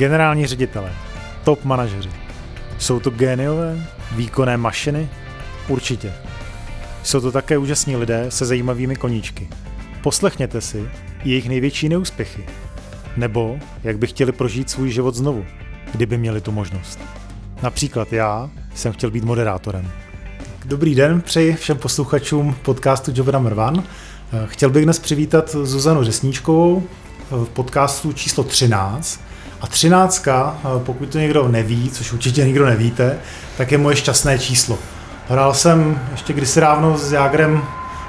Generální ředitelé, top manažeři. Jsou to géniové, výkonné mašiny? Určitě. Jsou to také úžasní lidé se zajímavými koníčky. Poslechněte si jejich největší neúspěchy. Nebo jak by chtěli prožít svůj život znovu, kdyby měli tu možnost. Například já jsem chtěl být moderátorem. Dobrý den, přeji všem posluchačům podcastu Number One. Chtěl bych dnes přivítat Zuzanu Řesníčkovou v podcastu číslo 13. A 13, pokud to někdo neví, což určitě nikdo nevíte, tak je moje šťastné číslo. Hrál jsem ještě kdysi dávno s Jágrem,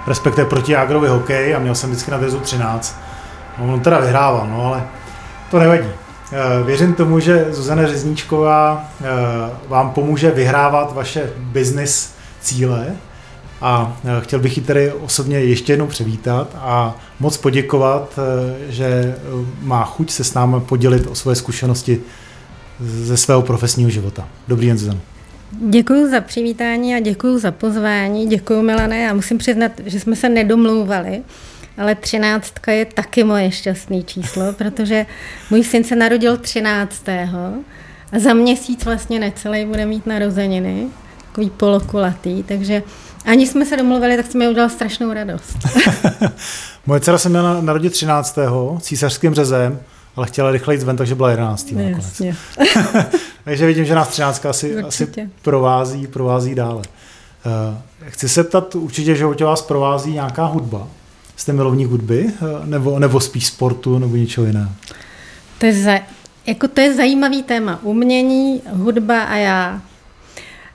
respektive proti Jágrovi hokej a měl jsem vždycky na drezu 13. No, on teda vyhrával, no ale to nevadí. Eh, věřím tomu, že Zuzana Řezníčková eh, vám pomůže vyhrávat vaše business cíle a eh, chtěl bych ji tedy osobně ještě jednou přivítat a moc poděkovat, že má chuť se s námi podělit o svoje zkušenosti ze svého profesního života. Dobrý den, Zuzana. Děkuji za přivítání a děkuji za pozvání. Děkuji, Milané. Já musím přiznat, že jsme se nedomlouvali, ale třináctka je taky moje šťastné číslo, protože můj syn se narodil třináctého a za měsíc vlastně necelý bude mít narozeniny, takový polokulatý, takže ani jsme se domluvili, tak jsem mi udělal strašnou radost. Moje dcera se měla narodit 13. císařským řezem, ale chtěla rychle jít ven, takže byla 11. nakonec. takže vidím, že nás 13. asi, asi provází, provází dále. Uh, chci se ptat, určitě, že tě vás provází nějaká hudba. Jste milovník hudby? Uh, nebo, nebo spíš sportu, nebo něčeho jiného? To je, za, jako to je zajímavý téma. Umění, hudba a já.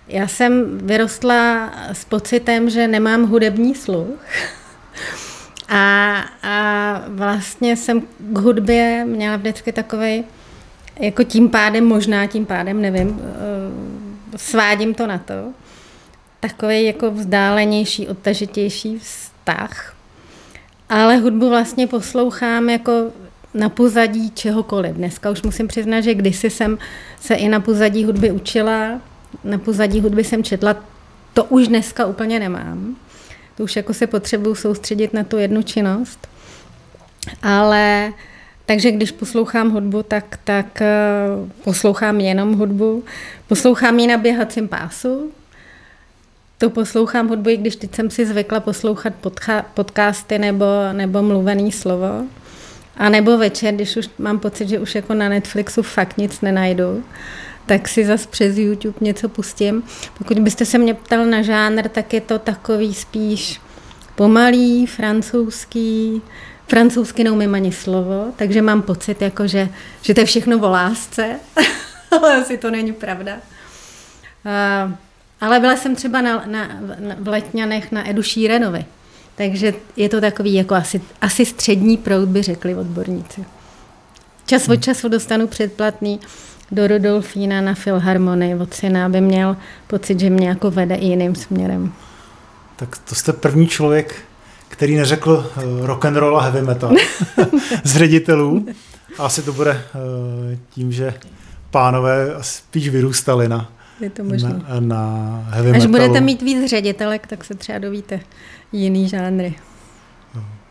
Já jsem vyrostla s pocitem, že nemám hudební sluch. A, a vlastně jsem k hudbě měla vždycky takový, jako tím pádem, možná tím pádem, nevím, eh, svádím to na to, takový jako vzdálenější, odtažitější vztah. Ale hudbu vlastně poslouchám jako na pozadí čehokoliv. Dneska už musím přiznat, že kdysi jsem se i na pozadí hudby učila, na pozadí hudby jsem četla, to už dneska úplně nemám. To už jako se potřebuju soustředit na tu jednu činnost. Ale takže když poslouchám hudbu, tak, tak eh, poslouchám jenom hudbu. Poslouchám ji na běhacím pásu. To poslouchám hudbu, i když teď jsem si zvykla poslouchat podcha- podcasty nebo, nebo mluvený slovo. A nebo večer, když už mám pocit, že už jako na Netflixu fakt nic nenajdu, tak si zas přes YouTube něco pustím. Pokud byste se mě ptal na žánr, tak je to takový spíš pomalý, francouzský, francouzsky neumím ani slovo, takže mám pocit, jako že, že to je všechno o lásce, ale asi to není pravda. Uh, ale byla jsem třeba na, na, na, v Letňanech na Edu Šírenovi, takže je to takový jako asi, asi střední proud, by řekli odborníci. Čas od času dostanu předplatný do Rudolfína na Filharmonii od syna, aby měl pocit, že mě jako vede i jiným směrem. Tak to jste první člověk, který neřekl eh, rock and roll a heavy metal z ředitelů. Asi to bude eh, tím, že pánové spíš vyrůstali na, je to na, na heavy Až metalu. budete mít víc ředitelek, tak se třeba dovíte jiný žánry.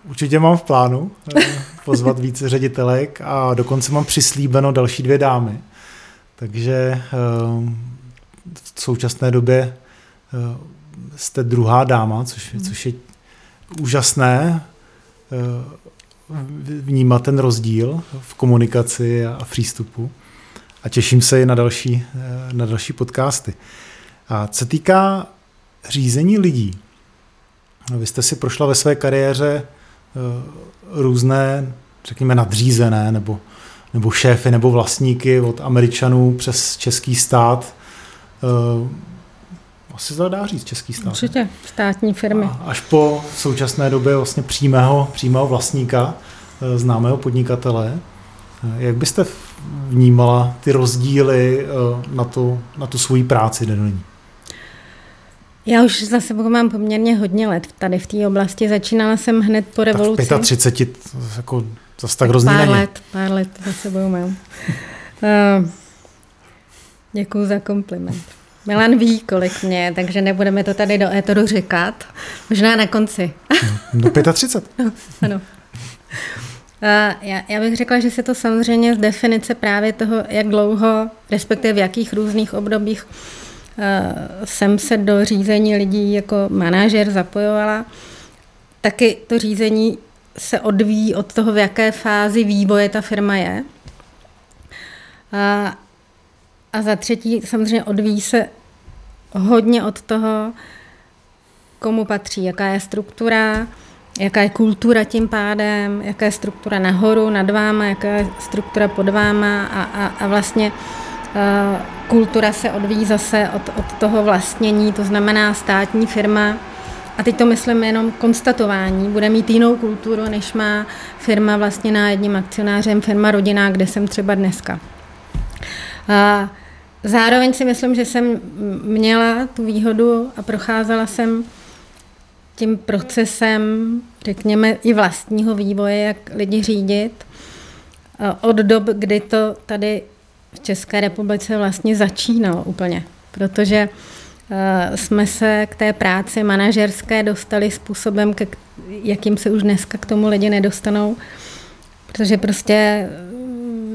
Určitě mám v plánu eh, pozvat víc ředitelek a dokonce mám přislíbeno další dvě dámy. Takže v současné době jste druhá dáma, což, hmm. což je úžasné vnímat ten rozdíl v komunikaci a v přístupu. A těším se i na další, na další podcasty. A co týká řízení lidí, vy jste si prošla ve své kariéře různé, řekněme, nadřízené nebo nebo šéfy, nebo vlastníky od Američanů přes český stát. Uh, asi se dá říct český stát. Určitě, státní firmy. A až po současné době vlastně přímého, přímého vlastníka, uh, známého podnikatele. Uh, jak byste vnímala ty rozdíly na, to, na tu svoji práci denní? Já už za sebou mám poměrně hodně let tady v té oblasti. Začínala jsem hned po revoluci. Tak v 35 jako Zase tak hrozný pár není. let, pár let za sebou mám. Uh, děkuji za kompliment. Milan ví, kolik mě, takže nebudeme to tady do étoru říkat. Možná na konci. No, do 35. no, ano. Já, já bych řekla, že se to samozřejmě z definice právě toho, jak dlouho, respektive v jakých různých obdobích jsem se do řízení lidí jako manažer zapojovala, taky to řízení se odvíjí od toho, v jaké fázi vývoje ta firma je. A, a za třetí samozřejmě odvíjí se hodně od toho, komu patří, jaká je struktura, jaká je kultura tím pádem, jaká je struktura nahoru, nad váma, jaká je struktura pod váma a, a, a vlastně uh, kultura se odvíjí zase od, od toho vlastnění, to znamená státní firma, a teď to myslím jenom konstatování, bude mít jinou kulturu, než má firma vlastně na jedním akcionářem, firma rodina, kde jsem třeba dneska. A zároveň si myslím, že jsem měla tu výhodu a procházela jsem tím procesem, řekněme, i vlastního vývoje, jak lidi řídit, od dob, kdy to tady v České republice vlastně začínalo úplně. Protože jsme se k té práci manažerské dostali způsobem, ke, jakým se už dneska k tomu lidi nedostanou. Protože prostě eh,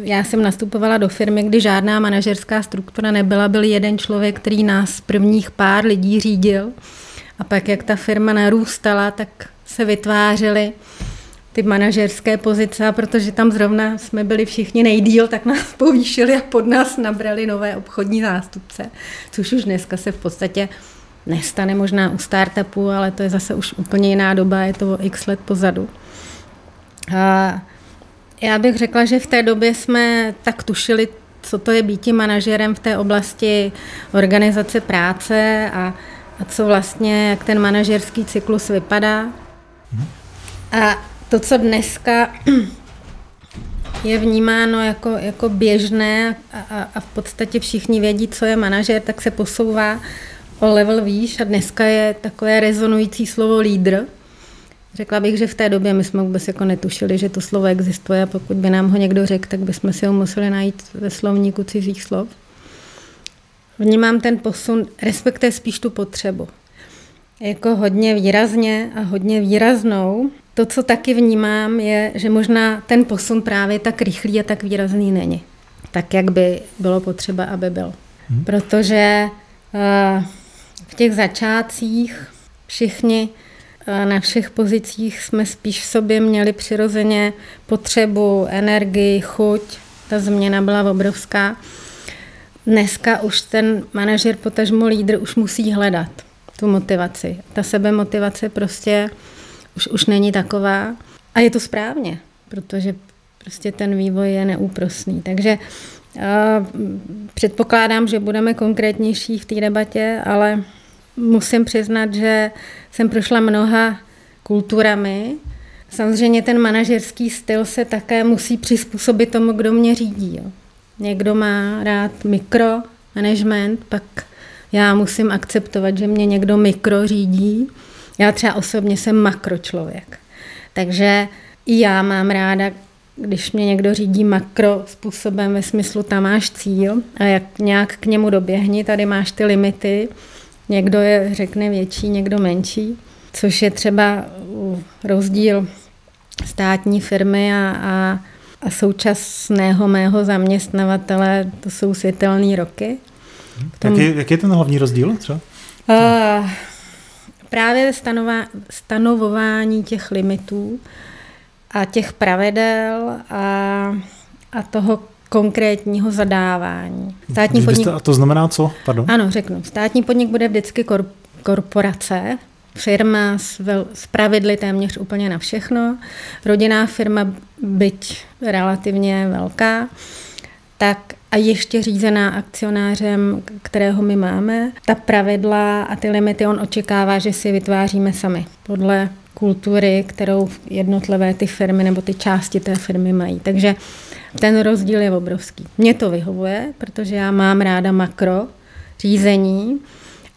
já jsem nastupovala do firmy, kdy žádná manažerská struktura nebyla, byl jeden člověk, který nás prvních pár lidí řídil. A pak, jak ta firma narůstala, tak se vytvářely ty manažerské pozice a protože tam zrovna jsme byli všichni nejdíl, tak nás povýšili a pod nás nabrali nové obchodní zástupce, což už dneska se v podstatě nestane možná u startupu, ale to je zase už úplně jiná doba, je to o x let pozadu. A já bych řekla, že v té době jsme tak tušili, co to je být manažerem v té oblasti organizace práce a, a co vlastně, jak ten manažerský cyklus vypadá. Mhm. A to, co dneska je vnímáno jako, jako běžné a, a, v podstatě všichni vědí, co je manažer, tak se posouvá o level výš a dneska je takové rezonující slovo lídr. Řekla bych, že v té době my jsme vůbec jako netušili, že to slovo existuje a pokud by nám ho někdo řekl, tak bychom si ho museli najít ve slovníku cizích slov. Vnímám ten posun, respektive spíš tu potřebu. Jako hodně výrazně a hodně výraznou to, co taky vnímám, je, že možná ten posun právě tak rychlý a tak výrazný není. Tak, jak by bylo potřeba, aby byl. Hmm. Protože uh, v těch začátcích všichni uh, na všech pozicích jsme spíš v sobě měli přirozeně potřebu, energii, chuť. Ta změna byla obrovská. Dneska už ten manažer, potažmo lídr, už musí hledat tu motivaci. Ta sebemotivace prostě už, už není taková. A je to správně, protože prostě ten vývoj je neúprosný. Takže uh, předpokládám, že budeme konkrétnější v té debatě, ale musím přiznat, že jsem prošla mnoha kulturami. Samozřejmě ten manažerský styl se také musí přizpůsobit tomu, kdo mě řídí. Jo. Někdo má rád mikromanagement, pak já musím akceptovat, že mě někdo mikro řídí já třeba osobně jsem makro člověk. Takže i já mám ráda, když mě někdo řídí makro způsobem ve smyslu tam máš cíl a jak nějak k němu doběhni, tady máš ty limity, někdo je řekne větší, někdo menší, což je třeba rozdíl státní firmy a, a, a současného mého zaměstnavatele, to jsou světelné roky. Tom, jak, je, jak je ten hlavní rozdíl třeba? Uh, právě stanová, stanovování těch limitů a těch pravidel a, a toho konkrétního zadávání. Státní podnik... A to znamená co? Pardon. Ano, řeknu. Státní podnik bude vždycky kor, korporace, firma s, vel, s pravidly téměř úplně na všechno. Rodinná firma, byť relativně velká, tak a ještě řízená akcionářem, kterého my máme. Ta pravidla a ty limity on očekává, že si vytváříme sami podle kultury, kterou jednotlivé ty firmy nebo ty části té firmy mají. Takže ten rozdíl je obrovský. Mně to vyhovuje, protože já mám ráda makro řízení,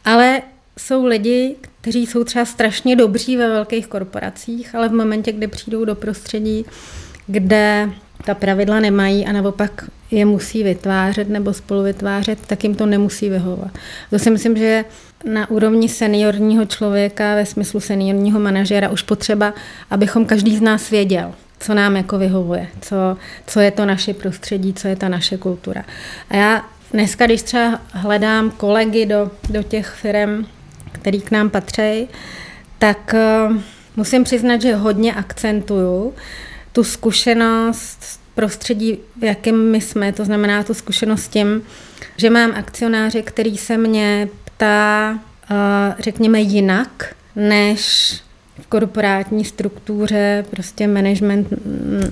ale jsou lidi, kteří jsou třeba strašně dobří ve velkých korporacích, ale v momentě, kdy přijdou do prostředí, kde ta pravidla nemají a naopak je musí vytvářet nebo spolu vytvářet, tak jim to nemusí vyhovovat. To si myslím, že na úrovni seniorního člověka ve smyslu seniorního manažera už potřeba, abychom každý z nás věděl, co nám jako vyhovuje, co, co je to naše prostředí, co je ta naše kultura. A já dneska, když třeba hledám kolegy do, do těch firm, který k nám patří, tak uh, musím přiznat, že hodně akcentuju tu zkušenost prostředí, v jakém my jsme, to znamená tu zkušenost tím, že mám akcionáře, který se mě ptá, uh, řekněme, jinak, než v korporátní struktuře, prostě management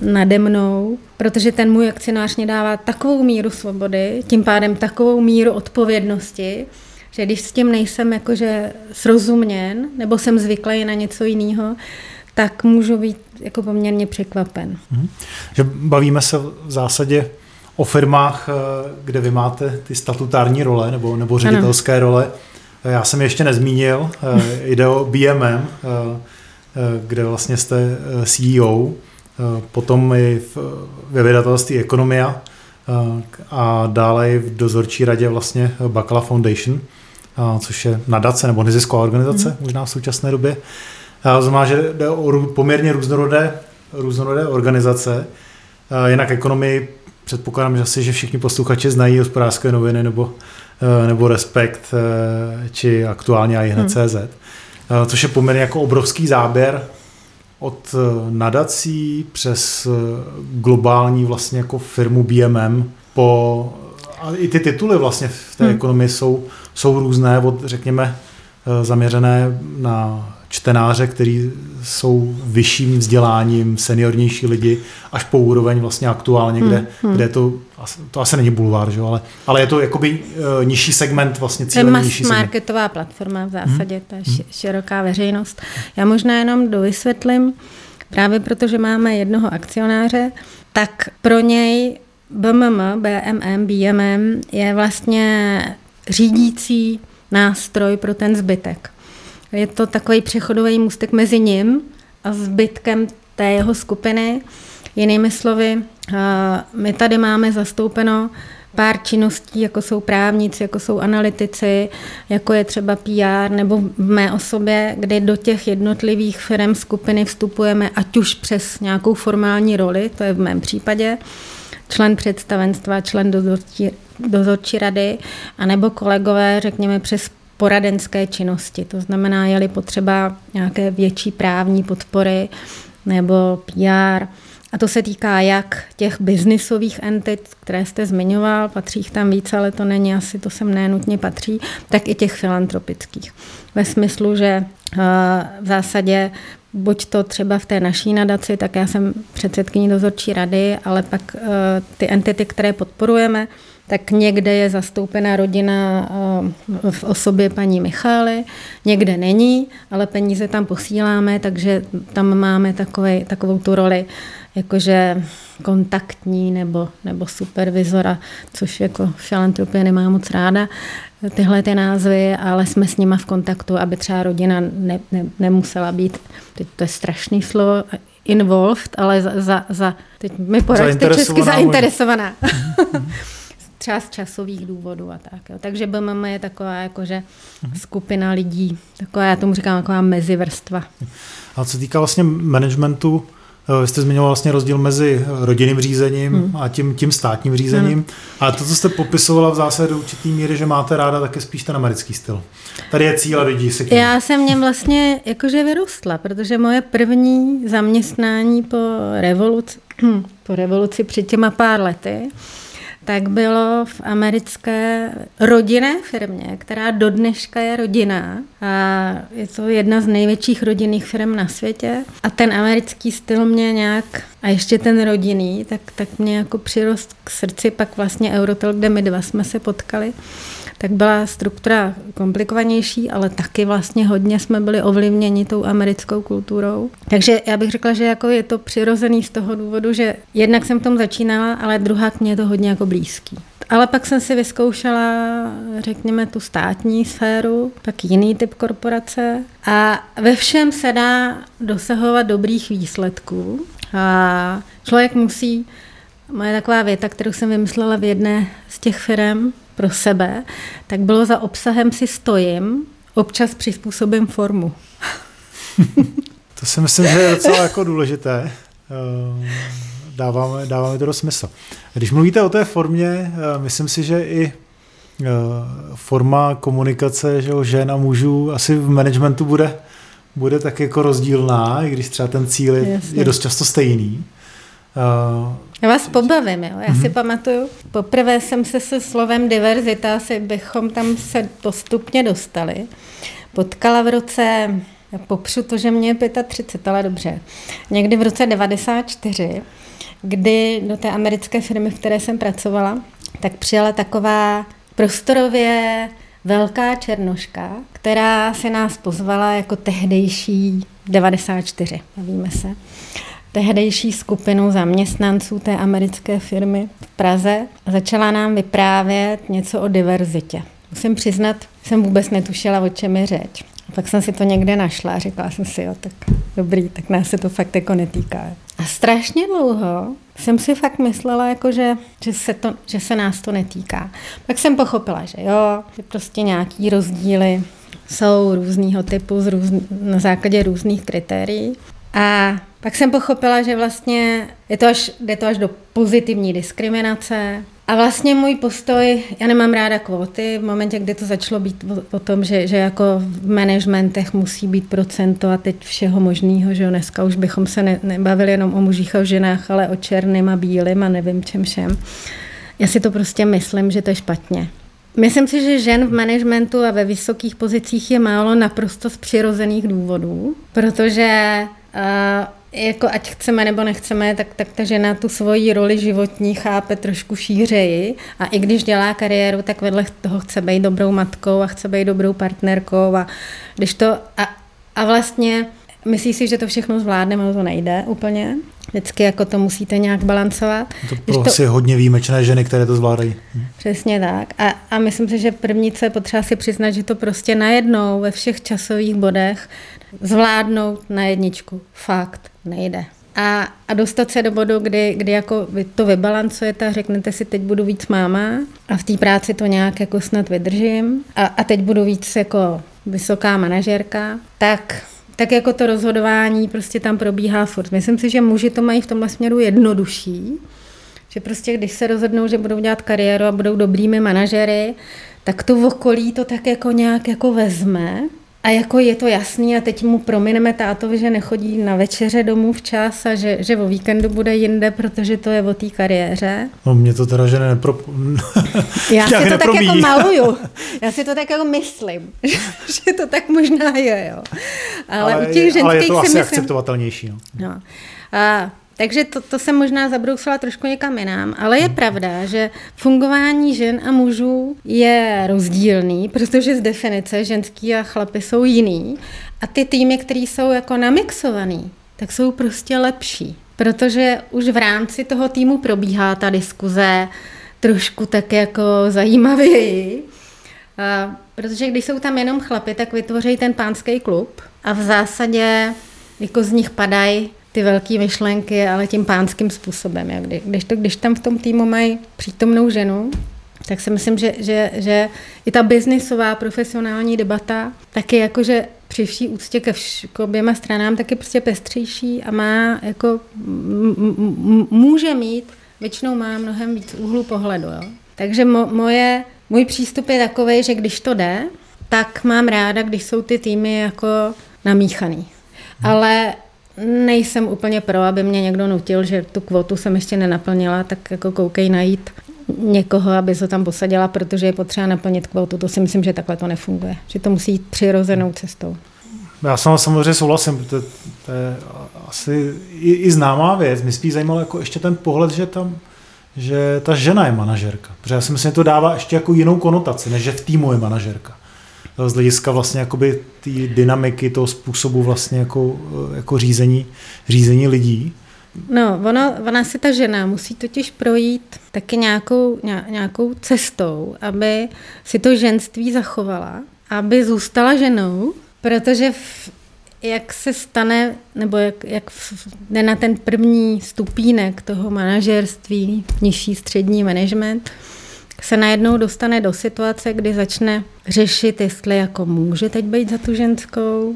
nade mnou, protože ten můj akcionář mě dává takovou míru svobody, tím pádem takovou míru odpovědnosti, že když s tím nejsem jakože srozuměn, nebo jsem zvyklý na něco jiného, tak můžu být jako poměrně překvapen. Mhm. Že bavíme se v zásadě o firmách, eh, kde vy máte ty statutární role nebo, nebo ředitelské ano. role. Já jsem ještě nezmínil, eh, jde o BMM, eh, kde vlastně jste CEO, potom i ve vydatelství Ekonomia a dále i v dozorčí radě vlastně Bakala Foundation, což je nadace nebo nezisková organizace mm. možná v současné době. To znamená, že jde o poměrně různorodé, různorodé organizace. Jinak ekonomii předpokládám, že asi, že všichni posluchači znají hospodářské noviny nebo, nebo Respekt či aktuálně i hned.cz, hmm. což je poměrně jako obrovský záběr od nadací přes globální vlastně jako firmu BMM po a i ty tituly vlastně v té hmm. ekonomii jsou, jsou různé, od řekněme zaměřené na čtenáře, který jsou vyšším vzděláním, seniornější lidi, až po úroveň vlastně aktuálně, kde, hmm, hmm. kde to, to asi není bulvár, že? Ale, ale je to jakoby uh, nižší segment vlastně cílený nižší segment. marketová platforma v zásadě, hmm. to je hmm. široká veřejnost. Já možná jenom dovysvětlím, právě protože máme jednoho akcionáře, tak pro něj BMM, BMM, BMM je vlastně řídící nástroj pro ten zbytek. Je to takový přechodový můstek mezi ním a zbytkem té jeho skupiny. Jinými slovy, my tady máme zastoupeno pár činností, jako jsou právníci, jako jsou analytici, jako je třeba PR, nebo v mé osobě, kde do těch jednotlivých firm skupiny vstupujeme, ať už přes nějakou formální roli, to je v mém případě, člen představenstva, člen dozorčí, dozorčí rady, anebo kolegové, řekněme, přes poradenské činnosti. To znamená, je-li potřeba nějaké větší právní podpory nebo PR. A to se týká jak těch biznisových entit, které jste zmiňoval, patří jich tam více, ale to není asi, to sem nenutně patří, tak i těch filantropických. Ve smyslu, že eh, v zásadě buď to třeba v té naší nadaci, tak já jsem předsedkyní dozorčí rady, ale pak eh, ty entity, které podporujeme, tak někde je zastoupena rodina eh, v osobě paní Michály, někde není, ale peníze tam posíláme, takže tam máme takový, takovou tu roli jakože kontaktní nebo, nebo supervizora, což jako v filantropii nemám moc ráda tyhle ty názvy, ale jsme s nima v kontaktu, aby třeba rodina ne, ne, nemusela být, teď to je strašný slovo, involved, ale za, za, za teď mi poradíte česky zainteresovaná. třeba z časových důvodů a tak. Jo. Takže BMM je taková jakože mhm. skupina lidí, taková, já tomu říkám, taková mezivrstva. A co týká vlastně managementu, eh, vy jste zmiňoval vlastně rozdíl mezi rodinným řízením hmm. a tím, tím státním řízením. Hmm. A to, co jste popisovala v zásadě do určitý míry, že máte ráda taky spíš ten americký styl. Tady je cíl lidí. Se Já jsem něm vlastně jakože vyrostla, protože moje první zaměstnání po revoluci, po revoluci před těma pár lety, tak bylo v americké rodinné firmě, která do dneška je rodinná a je to jedna z největších rodinných firm na světě. A ten americký styl mě nějak a ještě ten rodinný, tak, tak mě jako přirost k srdci pak vlastně Eurotel, kde my dva jsme se potkali tak byla struktura komplikovanější, ale taky vlastně hodně jsme byli ovlivněni tou americkou kulturou. Takže já bych řekla, že jako je to přirozený z toho důvodu, že jednak jsem v tom začínala, ale druhá k mě je to hodně jako blízký. Ale pak jsem si vyzkoušela, řekněme, tu státní sféru, pak jiný typ korporace a ve všem se dá dosahovat dobrých výsledků. A člověk musí, moje taková věta, kterou jsem vymyslela v jedné z těch firm, pro sebe, tak bylo za obsahem si stojím, občas přizpůsobím formu. to si myslím, že je docela jako důležité. dáváme, dáváme to do smysl. Když mluvíte o té formě, myslím si, že i forma komunikace že žen a mužů asi v managementu bude, bude tak jako rozdílná, i když třeba ten cíl je, je dost často stejný. Uh, Já vás pobavím, jo. Já uh-huh. si mhm. pamatuju, poprvé jsem se se slovem diverzita, asi bychom tam se postupně dostali. Potkala v roce, já popřu to, že mě je 35, ale dobře, někdy v roce 94, kdy do té americké firmy, v které jsem pracovala, tak přijela taková prostorově velká černoška, která se nás pozvala jako tehdejší 94, bavíme se, tehdejší skupinu zaměstnanců té americké firmy v Praze a začala nám vyprávět něco o diverzitě. Musím přiznat, jsem vůbec netušila, o čem je řeč. A pak jsem si to někde našla a řekla jsem si, jo, tak dobrý, tak nás se to fakt jako netýká. A strašně dlouho jsem si fakt myslela, jako že, že, se to, že se nás to netýká. Pak jsem pochopila, že jo, že prostě nějaký rozdíly jsou různého typu z různ, na základě různých kritérií. A pak jsem pochopila, že vlastně je to až, jde to až do pozitivní diskriminace. A vlastně můj postoj, já nemám ráda kvóty, v momentě, kdy to začalo být o, o tom, že, že jako v managementech musí být procento a teď všeho možného, že jo, dneska už bychom se ne, nebavili jenom o mužích a o ženách, ale o černým a bílým a nevím čem všem. Já si to prostě myslím, že to je špatně. Myslím si, že žen v managementu a ve vysokých pozicích je málo naprosto z přirozených důvodů, protože uh, jako ať chceme nebo nechceme, tak, tak ta žena tu svoji roli životní chápe trošku šířeji a i když dělá kariéru, tak vedle toho chce být dobrou matkou a chce být dobrou partnerkou a když to a, a vlastně myslí si, že to všechno zvládne, ale to nejde úplně. Vždycky jako to musíte nějak balancovat. To pro asi to... hodně výjimečné ženy, které to zvládají. Hm. Přesně tak. A, a myslím si, že první, co je potřeba si přiznat, že to prostě najednou ve všech časových bodech zvládnout na jedničku. Fakt nejde. A, a dostat se do bodu, kdy, kdy jako vy to vybalancujete a řeknete si, teď budu víc máma a v té práci to nějak jako snad vydržím a, a teď budu víc jako vysoká manažerka, tak tak jako to rozhodování prostě tam probíhá furt. Myslím si, že muži to mají v tomhle směru jednodušší, že prostě když se rozhodnou, že budou dělat kariéru a budou dobrými manažery, tak to v okolí to tak jako nějak jako vezme a jako je to jasný a teď mu promineme tátovi, že nechodí na večeře domů včas a že, že o víkendu bude jinde, protože to je o té kariéře. No mě to teda, že nepro... Já si to nepromí. tak jako maluju. Já si to tak jako myslím, že to tak možná je, jo. Ale, ale u těch ženských ale je to asi myslím... akceptovatelnější. No. no. A takže to, to jsem možná zabrousila trošku někam jinam, ale je hmm. pravda, že fungování žen a mužů je rozdílný, protože z definice ženský a chlapy jsou jiný. A ty týmy, které jsou jako namixovaný, tak jsou prostě lepší, protože už v rámci toho týmu probíhá ta diskuze trošku tak jako zajímavěji, a protože když jsou tam jenom chlapy, tak vytvoří ten pánský klub a v zásadě jako z nich padají ty velké myšlenky, ale tím pánským způsobem. Jak kdy, když, to, když tam v tom týmu mají přítomnou ženu, tak si myslím, že, že, že i ta biznisová profesionální debata taky jakože při vší úctě ke vš, k oběma stranám taky prostě pestřejší a má jako může mít, většinou má mnohem víc úhlu pohledu. Jo? Takže mo, moje, můj přístup je takový, že když to jde, tak mám ráda, když jsou ty týmy jako namíchaný. Ale nejsem úplně pro, aby mě někdo nutil, že tu kvotu jsem ještě nenaplnila, tak jako koukej najít někoho, aby se tam posadila, protože je potřeba naplnit kvotu. To si myslím, že takhle to nefunguje. Že to musí jít přirozenou cestou. Já jsem samozřejmě souhlasím, to, to je asi i, i známá věc. Mě spíš zajímalo jako ještě ten pohled, že tam že ta žena je manažerka. Protože já si myslím, že to dává ještě jako jinou konotaci, než že v týmu je manažerka z hlediska vlastně jakoby té dynamiky, toho způsobu vlastně jako, jako řízení, řízení lidí. No, ona, ona si ta žena musí totiž projít taky nějakou, nějakou cestou, aby si to ženství zachovala, aby zůstala ženou, protože v, jak se stane, nebo jak, jak jde na ten první stupínek toho manažerství, nižší střední management, se najednou dostane do situace, kdy začne řešit, jestli jako může teď být za tu ženskou,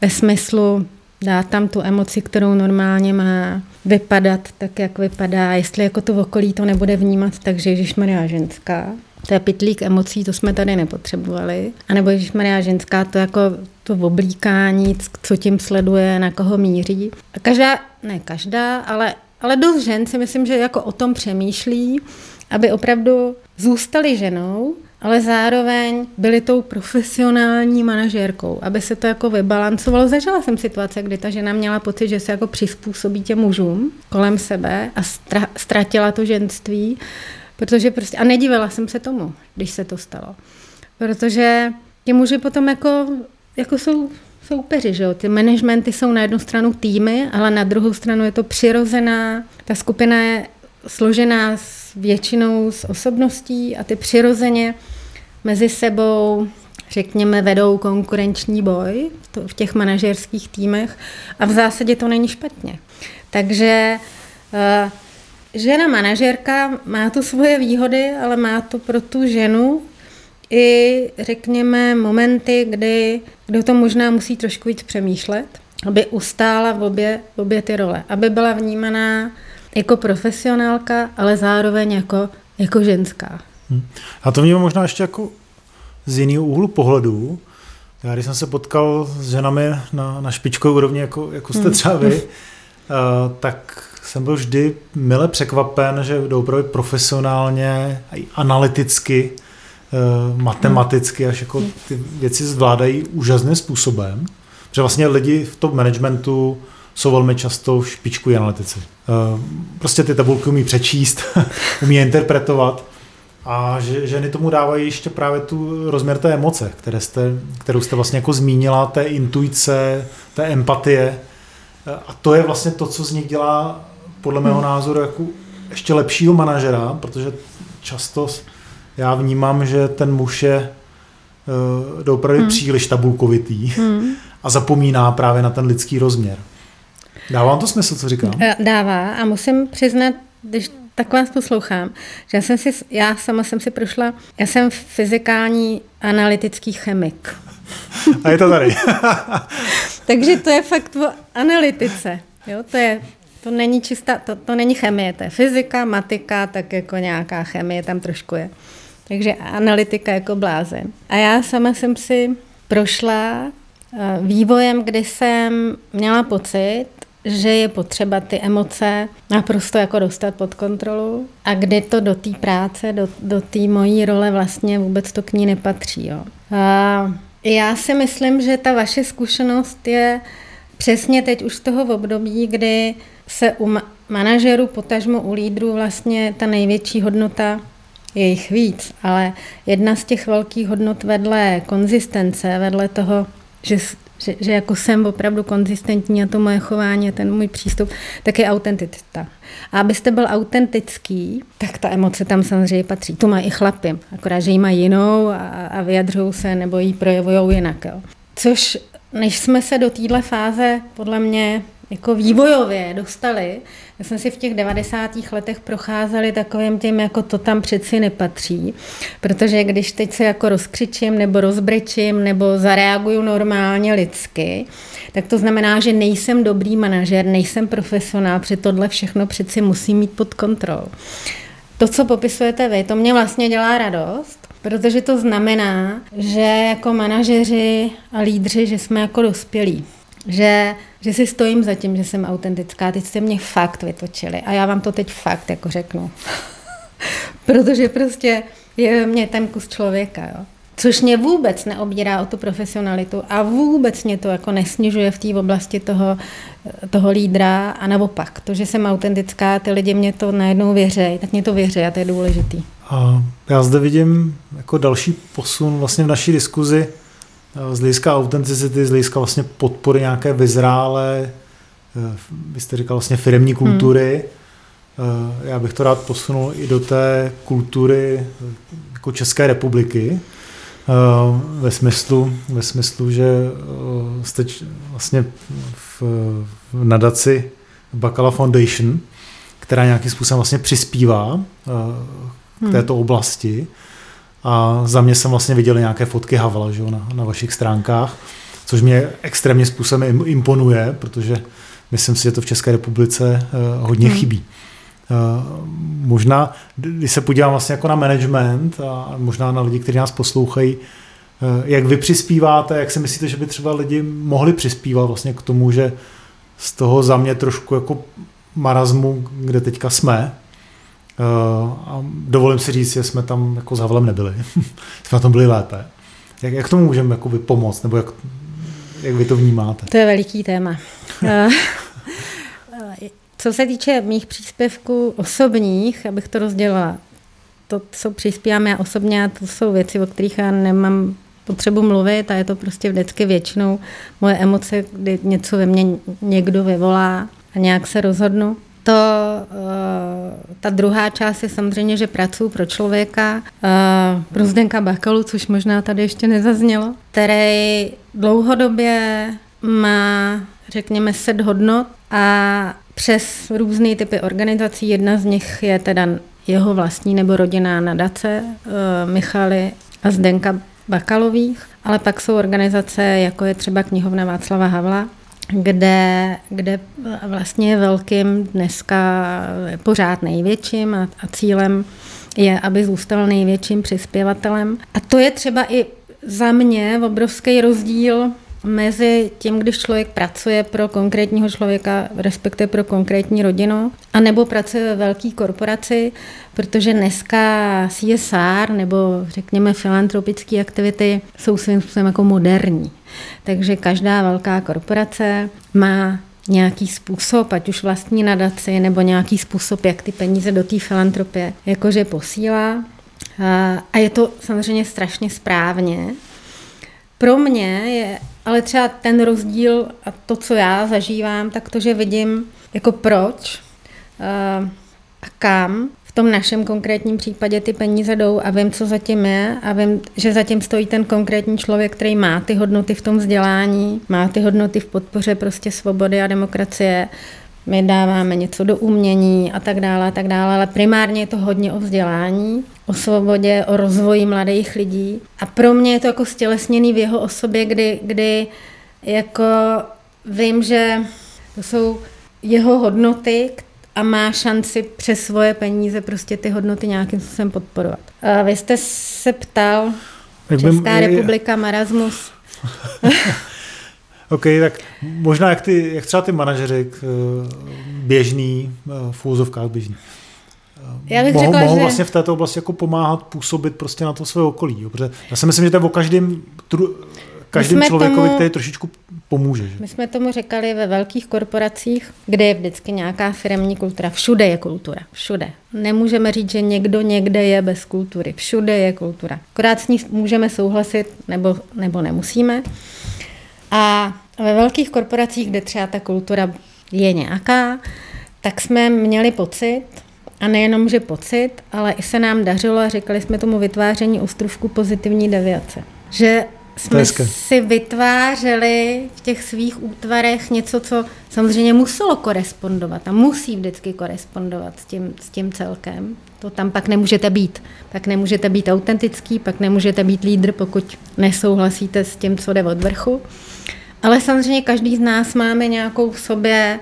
ve smyslu, dát tam tu emoci, kterou normálně má vypadat tak, jak vypadá. Jestli jako to okolí to nebude vnímat, takže Maria ženská. To je pitlík emocí, to jsme tady nepotřebovali. A nebo Maria ženská, to jako to oblíkání, co tím sleduje, na koho míří. A každá, ne každá, ale, ale dost žen si myslím, že jako o tom přemýšlí, aby opravdu zůstali ženou, ale zároveň byli tou profesionální manažérkou, aby se to jako vybalancovalo. Zažila jsem situace, kdy ta žena měla pocit, že se jako přizpůsobí těm mužům kolem sebe a ztratila to ženství, protože prostě, a nedivila jsem se tomu, když se to stalo. Protože ti muži potom jako, jako jsou soupeři, že jo? Ty managementy jsou na jednu stranu týmy, ale na druhou stranu je to přirozená, ta skupina je složená s většinou z osobností a ty přirozeně mezi sebou, řekněme, vedou konkurenční boj v těch manažerských týmech a v zásadě to není špatně. Takže uh, žena manažerka má to svoje výhody, ale má to pro tu ženu i, řekněme, momenty, kdy, kdy to možná musí trošku víc přemýšlet, aby ustála v obě, v obě ty role, aby byla vnímaná jako profesionálka, ale zároveň jako, jako ženská. Hmm. A to vnímám možná ještě jako z jiného úhlu pohledu. Já když jsem se potkal s ženami na, na špičkové úrovni, jako, jako jste hmm. třeba vy, uh, tak jsem byl vždy mile překvapen, že jdou opravdu profesionálně, i analyticky, uh, matematicky, až jako ty věci zvládají úžasným způsobem. Protože vlastně lidi v tom managementu jsou velmi často špičku analytici. Uh, prostě ty tabulky umí přečíst, umí interpretovat a že, ženy tomu dávají ještě právě tu rozměr té emoce, které jste, kterou jste vlastně jako zmínila, té intuice, té empatie. A to je vlastně to, co z nich dělá podle mého hmm. názoru jako ještě lepšího manažera, protože často já vnímám, že ten muž je uh, opravdu hmm. příliš tabulkovitý hmm. a zapomíná právě na ten lidský rozměr. Dává vám to smysl, co říkám? Eh, dává a musím přiznat, když tak vás poslouchám, že já jsem si, já sama jsem si prošla, já jsem fyzikální analytický chemik. A je to tady. Takže to je fakt o analytice. Jo? To, je, to není čistá, to, to není chemie, to je fyzika, matika, tak jako nějaká chemie tam trošku je. Takže analytika jako blázen. A já sama jsem si prošla eh, vývojem, kdy jsem měla pocit, že je potřeba ty emoce naprosto jako dostat pod kontrolu a kdy to do té práce, do, do té mojí role vlastně vůbec to k ní nepatří. Jo. A já si myslím, že ta vaše zkušenost je přesně teď už z toho období, kdy se u manažerů, potažmo u lídrů vlastně ta největší hodnota je jich víc, ale jedna z těch velkých hodnot vedle konzistence, vedle toho, že že, že jako jsem opravdu konzistentní a to moje chování, ten můj přístup, tak je autenticita. A abyste byl autentický, tak ta emoce tam samozřejmě patří. To mají i chlapy, akorát, že ji mají jinou a, a vyjadřují se nebo ji projevují jinak. Jo. Což než jsme se do téhle fáze podle mě jako vývojově dostali, já jsem si v těch 90. letech procházeli takovým tím, jako to tam přeci nepatří, protože když teď se jako rozkřičím nebo rozbrečím nebo zareaguju normálně lidsky, tak to znamená, že nejsem dobrý manažer, nejsem profesionál, protože tohle všechno přeci musí mít pod kontrolou. To, co popisujete vy, to mě vlastně dělá radost, protože to znamená, že jako manažeři a lídři, že jsme jako dospělí že, že si stojím za tím, že jsem autentická. Teď jste mě fakt vytočili a já vám to teď fakt jako řeknu. Protože prostě je mě ten kus člověka, jo. Což mě vůbec neobírá o tu profesionalitu a vůbec mě to jako nesnižuje v té oblasti toho, toho lídra a naopak. To, že jsem autentická, ty lidi mě to najednou věří, tak mě to věří a to je důležitý. A já zde vidím jako další posun vlastně v naší diskuzi z hlediska autenticity, z hlediska vlastně podpory nějaké vyzrálé, eh, vy jste říkal vlastně firmní hmm. kultury. Hmm. Já bych to rád posunul i do té kultury eh, jako České republiky, ve smyslu, ve smyslu že jste vlastně v, v nadaci Bacala Foundation, která nějakým způsobem vlastně přispívá k hmm. této oblasti. A za mě jsem vlastně viděl nějaké fotky Havla že, na, na vašich stránkách. což mě extrémně způsobem imponuje, protože myslím si, že to v České republice hodně hmm. chybí. Možná, když se podívám vlastně jako na management a možná na lidi, kteří nás poslouchají, jak vy přispíváte, jak si myslíte, že by třeba lidi mohli přispívat vlastně k tomu, že z toho za mě trošku jako marazmu, kde teďka jsme, a dovolím si říct, že jsme tam jako s Havlem nebyli. jsme na tom byli lépe. Jak, jak tomu můžeme jakoby pomoct, nebo jak, jak vy to vnímáte? To je veliký téma. Co se týče mých příspěvků osobních, abych to rozdělila, to, co přispívám já osobně, a to jsou věci, o kterých já nemám potřebu mluvit a je to prostě vždycky většinou moje emoce, kdy něco ve mně někdo vyvolá a nějak se rozhodnu. To, uh, ta druhá část je samozřejmě, že pracuji pro člověka, uh, pro Zdenka Bakalu, což možná tady ještě nezaznělo, který dlouhodobě má, řekněme, set hodnot a přes různé typy organizací. Jedna z nich je teda jeho vlastní nebo rodinná nadace uh, Michaly a Zdenka Bakalových, ale pak jsou organizace, jako je třeba knihovna Václava Havla, kde, kde vlastně velkým dneska pořád největším a, a cílem je, aby zůstal největším přispěvatelem. A to je třeba i za mě obrovský rozdíl mezi tím, když člověk pracuje pro konkrétního člověka, respektive pro konkrétní rodinu, anebo pracuje ve velké korporaci, protože dneska CSR nebo řekněme filantropické aktivity jsou svým způsobem jako moderní. Takže každá velká korporace má nějaký způsob, ať už vlastní nadaci, nebo nějaký způsob, jak ty peníze do té filantropie jakože posílá. A je to samozřejmě strašně správně. Pro mě je ale třeba ten rozdíl a to, co já zažívám, tak to, že vidím jako proč uh, a kam v tom našem konkrétním případě ty peníze jdou a vím, co zatím je a vím, že zatím stojí ten konkrétní člověk, který má ty hodnoty v tom vzdělání, má ty hodnoty v podpoře prostě svobody a demokracie, my dáváme něco do umění a tak dále a tak dále, ale primárně je to hodně o vzdělání, o svobodě, o rozvoji mladých lidí. A pro mě je to jako stělesněný v jeho osobě, kdy, kdy jako vím, že to jsou jeho hodnoty a má šanci přes svoje peníze prostě ty hodnoty nějakým způsobem podporovat. A vy jste se ptal, Jak Česká bym, republika, marasmus. OK, tak možná jak, ty, jak třeba ty manažeři eh, běžný, eh, v úzovkách běžný, já bych mohou, řekla, mohou že... vlastně v této oblasti jako pomáhat působit prostě na to své okolí. Jo? Protože já si myslím, že to je o každém, tru, každém člověkovi, tomu, který trošičku pomůže. Že? My jsme tomu řekali ve velkých korporacích, kde je vždycky nějaká firmní kultura. Všude je kultura. Všude. Nemůžeme říct, že někdo někde je bez kultury. Všude je kultura. Akorát s ní můžeme souhlasit nebo, nebo nemusíme. A ve velkých korporacích, kde třeba ta kultura je nějaká, tak jsme měli pocit, a nejenom, že pocit, ale i se nám dařilo a říkali jsme tomu vytváření ostrovku pozitivní deviace. Že jsme si vytvářeli v těch svých útvarech něco, co samozřejmě muselo korespondovat a musí vždycky korespondovat s tím, s tím celkem. To tam pak nemůžete být. Pak nemůžete být autentický, pak nemůžete být lídr, pokud nesouhlasíte s tím, co jde od vrchu. Ale samozřejmě každý z nás máme nějakou v sobě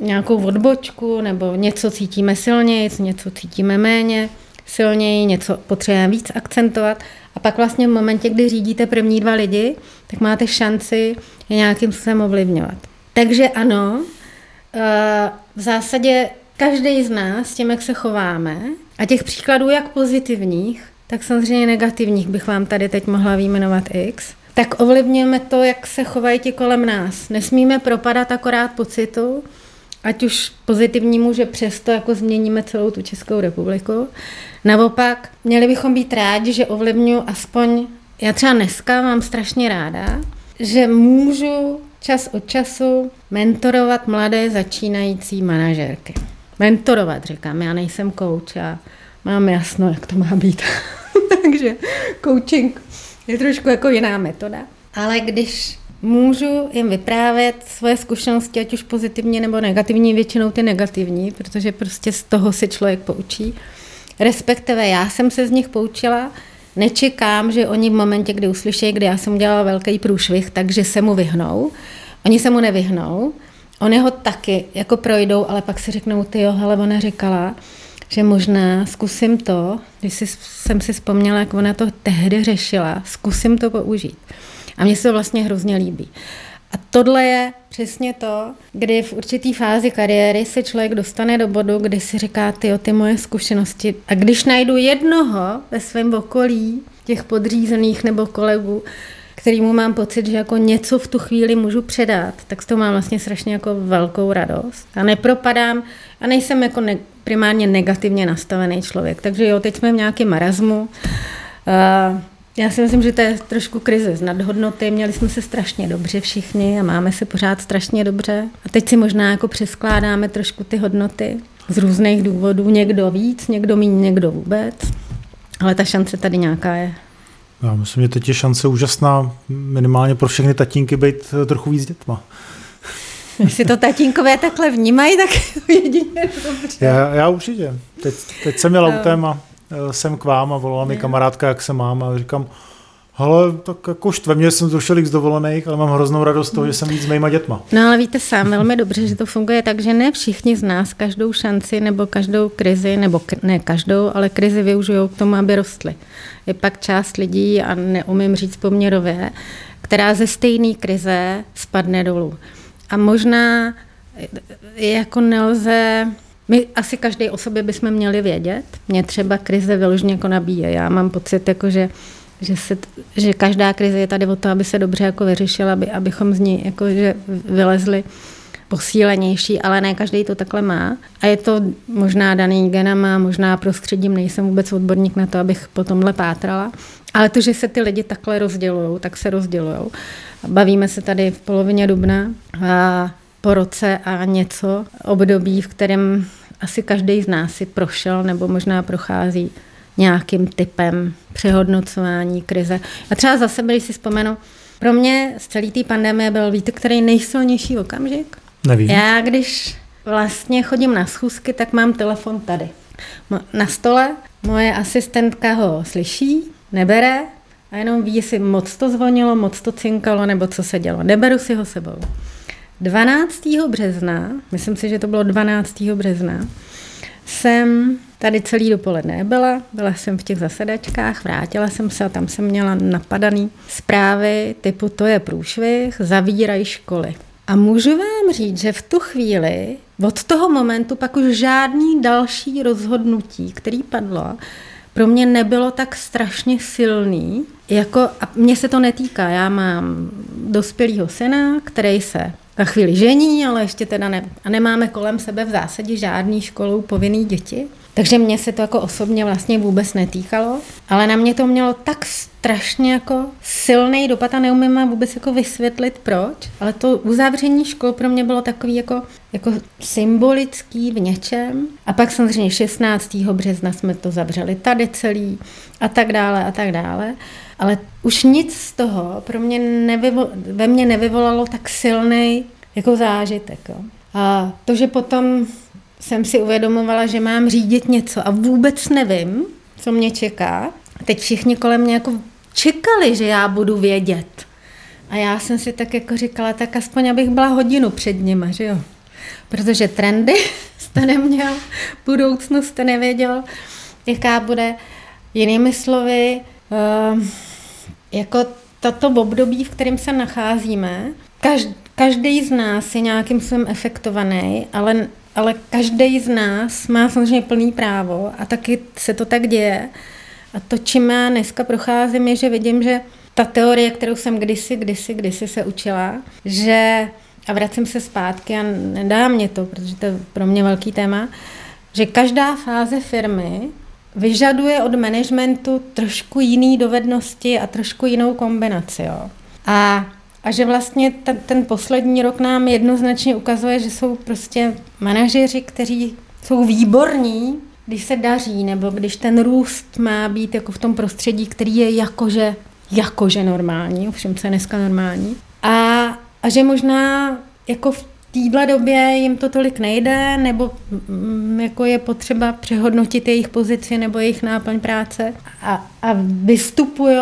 nějakou odbočku nebo něco cítíme silněji, něco cítíme méně silněji, něco potřebujeme víc akcentovat. A pak vlastně v momentě, kdy řídíte první dva lidi, tak máte šanci je nějakým způsobem ovlivňovat. Takže ano, eh, v zásadě každý z nás, tím, jak se chováme, a těch příkladů jak pozitivních, tak samozřejmě negativních bych vám tady teď mohla výjmenovat x, tak ovlivňujeme to, jak se chovají ti kolem nás. Nesmíme propadat akorát pocitu, ať už pozitivnímu, že přesto jako změníme celou tu Českou republiku. Naopak, měli bychom být rádi, že ovlivňuji aspoň, já třeba dneska mám strašně ráda, že můžu čas od času mentorovat mladé začínající manažerky. Mentorovat, říkám, já nejsem coach, já mám jasno, jak to má být. Takže coaching je trošku jako jiná metoda. Ale když můžu jim vyprávět svoje zkušenosti, ať už pozitivní nebo negativní, většinou ty negativní, protože prostě z toho si člověk poučí. Respektive já jsem se z nich poučila, nečekám, že oni v momentě, kdy uslyší, kdy já jsem udělala velký průšvih, takže se mu vyhnou. Oni se mu nevyhnou, oni ho taky jako projdou, ale pak si řeknou, ty jo, hele, ona říkala, že možná zkusím to, když jsem si vzpomněla, jak ona to tehdy řešila, zkusím to použít. A mně se to vlastně hrozně líbí. A tohle je přesně to, kdy v určitý fázi kariéry se člověk dostane do bodu, kdy si říká, ty ty moje zkušenosti. A když najdu jednoho ve svém okolí, těch podřízených nebo kolegů, kterýmu mám pocit, že jako něco v tu chvíli můžu předat, tak to mám vlastně strašně jako velkou radost. A nepropadám a nejsem jako ne, primárně negativně nastavený člověk. Takže jo, teď jsme v nějakém marazmu. Uh, já si myslím, že to je trošku krize z nadhodnoty. Měli jsme se strašně dobře všichni a máme se pořád strašně dobře. A teď si možná jako přeskládáme trošku ty hodnoty z různých důvodů. Někdo víc, někdo méně, někdo vůbec. Ale ta šance tady nějaká je. Já myslím, že teď je šance úžasná minimálně pro všechny tatínky být trochu víc dětma. Jestli to tatínkové takhle vnímají, tak jedině dobře. Já, já určitě. Teď, teď jsem měl no. autem a Eh, jsem k vám a volala mi kamarádka, jak se mám a říkám, ale tak jako štve mě, jsem zrušil z dovolených, ale mám hroznou radost toho, že jsem víc s mýma dětma. No ale víte sám velmi dobře, že to funguje tak, že ne všichni z nás každou šanci nebo každou krizi, nebo ne každou, ale krizi využijou k tomu, aby rostly. Je pak část lidí, a neumím říct poměrově, která ze stejné krize spadne dolů. A možná jako nelze my asi každý o sobě bychom měli vědět. Mě třeba krize vyloženě jako nabíje. Já mám pocit, jako že, že, se, že každá krize je tady o to, aby se dobře jako vyřešila, aby, abychom z ní jako, že vylezli posílenější, ale ne každý to takhle má. A je to možná daný genama, možná prostředím, nejsem vůbec odborník na to, abych po tomhle pátrala. Ale to, že se ty lidi takhle rozdělují, tak se rozdělují. Bavíme se tady v polovině dubna a po roce a něco období, v kterém asi každý z nás si prošel nebo možná prochází nějakým typem přehodnocování krize. A třeba za sebe, když si vzpomenu, pro mě z celé té pandemie byl, víte, který nejsilnější okamžik? Nevím. Já, když vlastně chodím na schůzky, tak mám telefon tady. Na stole moje asistentka ho slyší, nebere a jenom ví, jestli moc to zvonilo, moc to cinkalo, nebo co se dělo. Neberu si ho sebou. 12. března, myslím si, že to bylo 12. března, jsem tady celý dopoledne byla, byla jsem v těch zasedačkách, vrátila jsem se a tam jsem měla napadaný zprávy typu to je průšvih, zavírají školy. A můžu vám říct, že v tu chvíli, od toho momentu pak už žádný další rozhodnutí, který padlo, pro mě nebylo tak strašně silný, jako, a mně se to netýká, já mám dospělého syna, který se na chvíli žení, ale ještě teda ne, a nemáme kolem sebe v zásadě žádný školou povinný děti. Takže mě se to jako osobně vlastně vůbec netýkalo, ale na mě to mělo tak strašně jako silný dopad a neumím vůbec jako vysvětlit proč, ale to uzavření škol pro mě bylo takový jako, jako symbolický v něčem. A pak samozřejmě 16. března jsme to zavřeli tady celý a tak dále a tak dále. Ale už nic z toho pro mě nevyvo, ve mně nevyvolalo tak silný jako zážitek. Jo. A to, že potom jsem si uvědomovala, že mám řídit něco a vůbec nevím, co mě čeká. Teď všichni kolem mě jako čekali, že já budu vědět. A já jsem si tak jako říkala, tak aspoň abych byla hodinu před nima, že jo. Protože trendy jste neměl, budoucnost jste nevěděl, jaká bude. Jinými slovy, uh, jako toto období, v kterém se nacházíme, každý, z nás je nějakým způsobem efektovaný, ale, ale každý z nás má samozřejmě plný právo a taky se to tak děje. A to, čím já dneska procházím, je, že vidím, že ta teorie, kterou jsem kdysi, kdysi, kdysi se učila, že, a vracím se zpátky a nedá mě to, protože to je pro mě velký téma, že každá fáze firmy vyžaduje od managementu trošku jiný dovednosti a trošku jinou kombinaci. Jo. A, a že vlastně ten, ten poslední rok nám jednoznačně ukazuje, že jsou prostě manažeři, kteří jsou výborní, když se daří, nebo když ten růst má být jako v tom prostředí, který je jakože, jakože normální, ovšem co je dneska normální. A, a že možná jako v téhle době jim to tolik nejde, nebo mm, jako je potřeba přehodnotit jejich pozici nebo jejich náplň práce a, a vystupují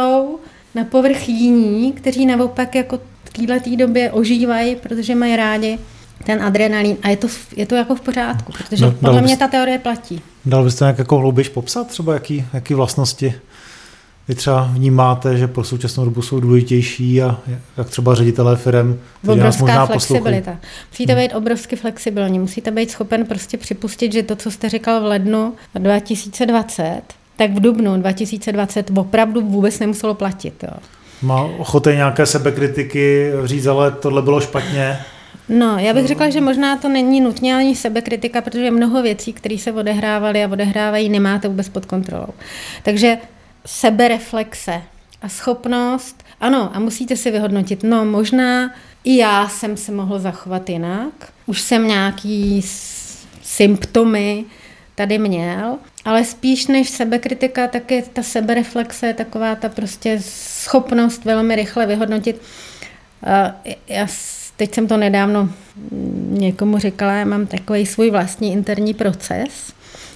na povrch jiní, kteří naopak jako v této době ožívají, protože mají rádi ten adrenalin a je to, je to jako v pořádku, protože no, podle mě ta teorie platí. Dal byste nějak jako hlouběji popsat třeba, jaký, jaký vlastnosti vy třeba vnímáte, že pro současnou dobu jsou důležitější a jak třeba ředitelé firm, kteří nás možná flexibilita. Poslouchají. Musíte hmm. být obrovsky flexibilní, musíte být schopen prostě připustit, že to, co jste říkal v lednu 2020, tak v dubnu 2020 opravdu vůbec nemuselo platit. Jo. Má ochoty nějaké sebekritiky říct, ale tohle bylo špatně, No, já bych řekla, že možná to není nutně ani sebekritika, protože mnoho věcí, které se odehrávaly a odehrávají, nemáte vůbec pod kontrolou. Takže sebereflexe a schopnost, ano, a musíte si vyhodnotit, no možná i já jsem se mohl zachovat jinak, už jsem nějaký symptomy tady měl, ale spíš než sebekritika, tak je ta sebereflexe, taková ta prostě schopnost velmi rychle vyhodnotit. Já teď jsem to nedávno někomu říkala, já mám takový svůj vlastní interní proces,